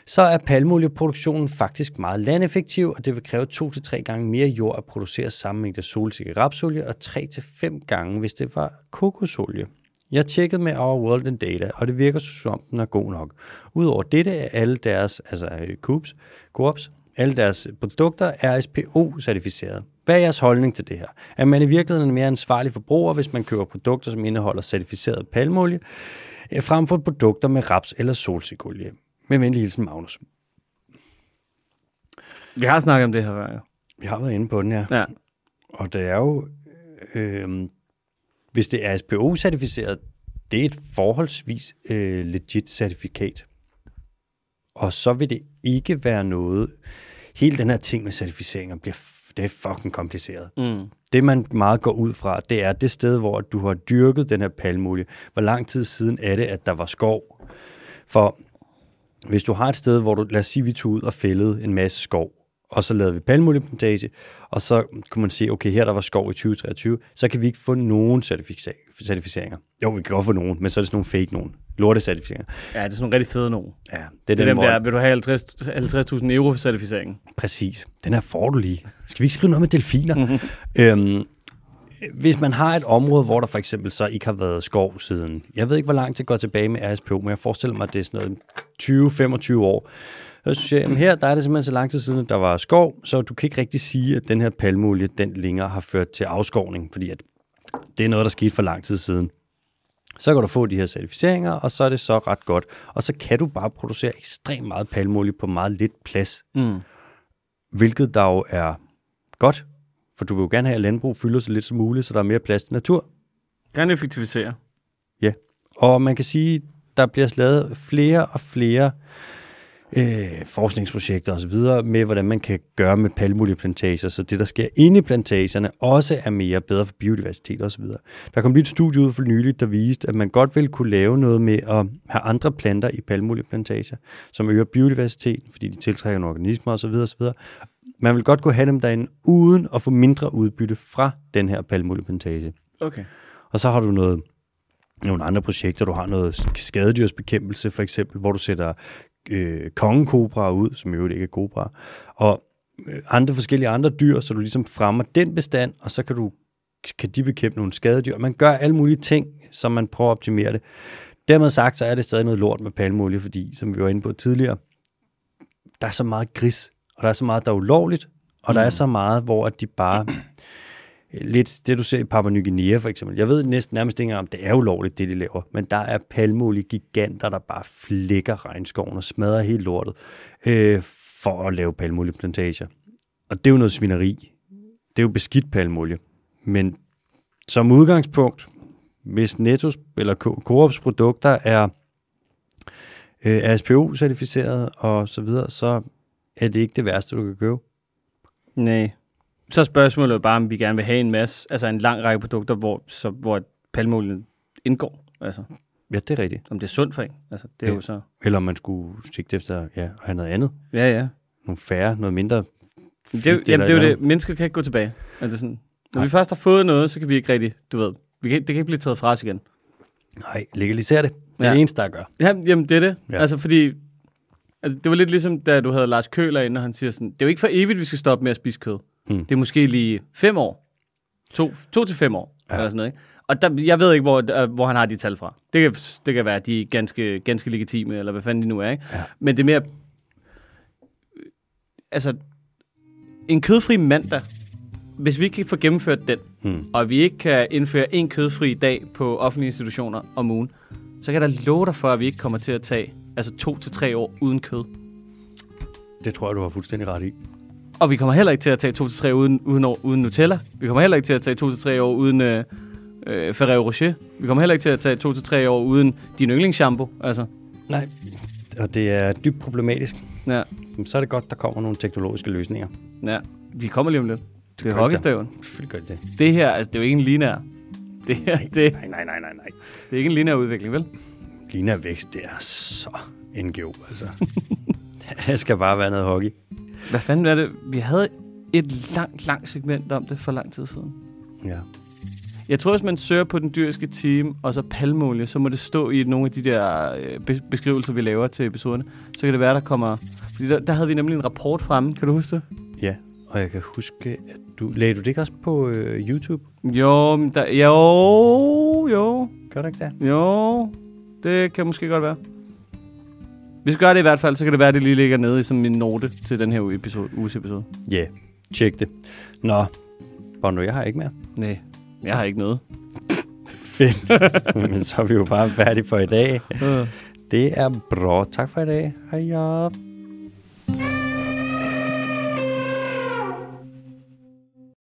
så er palmolieproduktionen faktisk meget landeffektiv, og det vil kræve 2-3 gange mere jord at producere samme mængde solsikke rapsolie, og 3-5 gange, hvis det var kokosolie. Jeg tjekkede med Our World in Data, og det virker som om den er god nok. Udover dette er alle deres, altså øh, Coops, Coops, alle deres produkter er SPO-certificeret. Hvad er jeres holdning til det her? Er man i virkeligheden en mere ansvarlig forbruger, hvis man køber produkter, som indeholder certificeret palmolie, øh, frem for produkter med raps- eller solsikkeolie? Med venlig hilsen, Magnus. Vi har snakket om det her før, jo. Vi har været inde på den her. Ja. Og det er jo, øh, hvis det er SPO-certificeret, det er et forholdsvis øh, legit certifikat. Og så vil det ikke være noget, hele den her ting med certificeringer bliver, det er fucking kompliceret. Mm. Det man meget går ud fra, det er det sted, hvor du har dyrket den her palmolie. Hvor lang tid siden er det, at der var skov? For hvis du har et sted, hvor du, lad os sige, vi tog ud og fældede en masse skov, og så lavede vi palmolieplantage, og så kunne man se, okay, her der var skov i 2023, så kan vi ikke få nogen certific- certificeringer. Jo, vi kan godt få nogen, men så er det sådan nogle fake nogen. Lortecertificeringer. Ja, det er sådan nogle rigtig fede nogen. Ja, det er, Det er den, dem hvor, der, vil du have 50 50.000 euro for certificeringen? Præcis. Den her får du lige. Skal vi ikke skrive noget med delfiner? *laughs* øhm, hvis man har et område, hvor der for eksempel så ikke har været skov siden, jeg ved ikke, hvor langt det går tilbage med RSPO, men jeg forestiller mig, at det er sådan noget 20-25 år. Så synes jeg, her der er det simpelthen så lang tid siden, at der var skov, så du kan ikke rigtig sige, at den her palmolie, den længere har ført til afskovning, fordi at det er noget, der skete for lang tid siden. Så kan du få de her certificeringer, og så er det så ret godt. Og så kan du bare producere ekstremt meget palmolie på meget lidt plads Mm. hvilket der jo er godt, for du vil jo gerne have, at landbrug fylder så lidt som muligt, så der er mere plads til natur. Gerne effektivisere. Ja. Og man kan sige, der bliver lavet flere og flere øh, forskningsprojekter osv. med, hvordan man kan gøre med palmolieplantager, så det, der sker inde i plantagerne, også er mere bedre for biodiversitet osv. Der kom lige et studie ud for nyligt, der viste, at man godt ville kunne lave noget med at have andre planter i palmolieplantager, som øger biodiversiteten, fordi de tiltrækker nogle organismer osv. osv. Man vil godt kunne have dem derinde, uden at få mindre udbytte fra den her palmolieplantage. Okay. Og så har du noget, nogle andre projekter. Du har noget skadedyrsbekæmpelse, for eksempel, hvor du sætter øh, kongekobraer ud, som jo ikke er kobraer, og øh, andre forskellige andre dyr, så du ligesom fremmer den bestand, og så kan du kan de bekæmpe nogle skadedyr. Man gør alle mulige ting, som man prøver at optimere det. Dermed sagt, så er det stadig noget lort med palmolie, fordi, som vi var inde på tidligere, der er så meget gris, og der er så meget, der er ulovligt, og mm. der er så meget, hvor at de bare *clears throat* lidt det, du ser i Papua Ny Guinea for eksempel. Jeg ved næsten nærmest ikke engang, om det er ulovligt, det de laver, men der er palmolie giganter, der bare flækker regnskoven og smadrer helt lortet. Øh, for at lave palmolieplantager. Og det er jo noget svineri. Det er jo beskidt palmolie. Men som udgangspunkt, hvis Nettos eller Co- Coops produkter er øh, ASPO-certificeret og så videre, så er det ikke det værste, du kan købe. Nej. Så er spørgsmålet jo bare, om vi gerne vil have en masse, altså en lang række produkter, hvor, så, hvor palmolien indgår. Altså, Ja, det er rigtigt. om det er sundt for en. Altså, det er Ja. jo så... Eller om man skulle sigte efter ja, at have noget andet. Ja, ja. Nogle færre, noget mindre Det er, jamen, det er jo et det. Mennesker kan ikke gå tilbage. Er det sådan? Når Nej. vi først har fået noget, så kan vi ikke rigtig, du ved, vi kan, det kan ikke blive taget fra os igen. Nej, legaliser det. Det er Ja. det eneste, der gør. Ja, jamen, det er det. Ja. Altså, fordi... Altså, det var lidt ligesom, da du havde Lars Køler inde, og han siger sådan, det er jo ikke for evigt, vi skal stoppe med at spise kød. Mm. Det er måske lige fem år. To, to til fem år. Ja. Eller sådan noget, ikke? Og der, jeg ved ikke, hvor, øh, hvor han har de tal fra. Det kan, det kan være, at de er ganske, ganske legitime, eller hvad fanden de nu er. Ikke? Ja. Men det er mere... Altså, en kødfri mandag, hvis vi ikke kan få gennemført den, Mm. og vi ikke kan indføre en kødfri dag på offentlige institutioner om ugen, så kan da love dig for, at vi ikke kommer til at tage altså to til tre år uden kød. Det tror jeg, du har fuldstændig ret i. Og vi kommer heller ikke til at tage to til tre uden, uden, år, uden Nutella. Vi kommer heller ikke til at tage to til tre år uden øh, øh, Ferrero Rocher. Vi kommer heller ikke til at tage to til tre år uden din yndlingsshampoo. Altså, Nej. Og det er dybt problematisk. ja, så er det godt, der kommer nogle teknologiske løsninger. ja. De kommer lige om lidt. Det gør er hockeystaven. Selvfølgelig gør det det. Det her, altså, det er jo ikke en linær. Det her, det, Nej, nej, nej, nej, nej. det er ikke en linær udvikling, vel? Lina Vækst, det er så NGO, altså. *laughs* det skal bare være noget hockey. Hvad fanden er det? Vi havde et langt, langt segment om det for lang tid siden. Ja. Jeg tror, hvis man søger på den dyriske team og så palmolie, så må det stå i nogle af de der øh, be- beskrivelser, vi laver til episoderne. Så kan det være, der kommer... Fordi der, der havde vi nemlig en rapport fremme. Kan du huske det? Ja, og jeg kan huske, at du... Lagde du det ikke også på øh, YouTube? Jo, men der, jo, jo, Gør du ikke det? jo. Det kan måske godt være. Hvis vi gør det i hvert fald, så kan det være, at det lige ligger nede i sådan en note til den her episode, uges episode. Ja, yeah. tjek det. Nå, Bondo, jeg har ikke mere. Nej, jeg har ikke noget. Fedt. *laughs* Men så er vi jo bare færdige for i dag. Det er bra. Tak for i dag. Hej.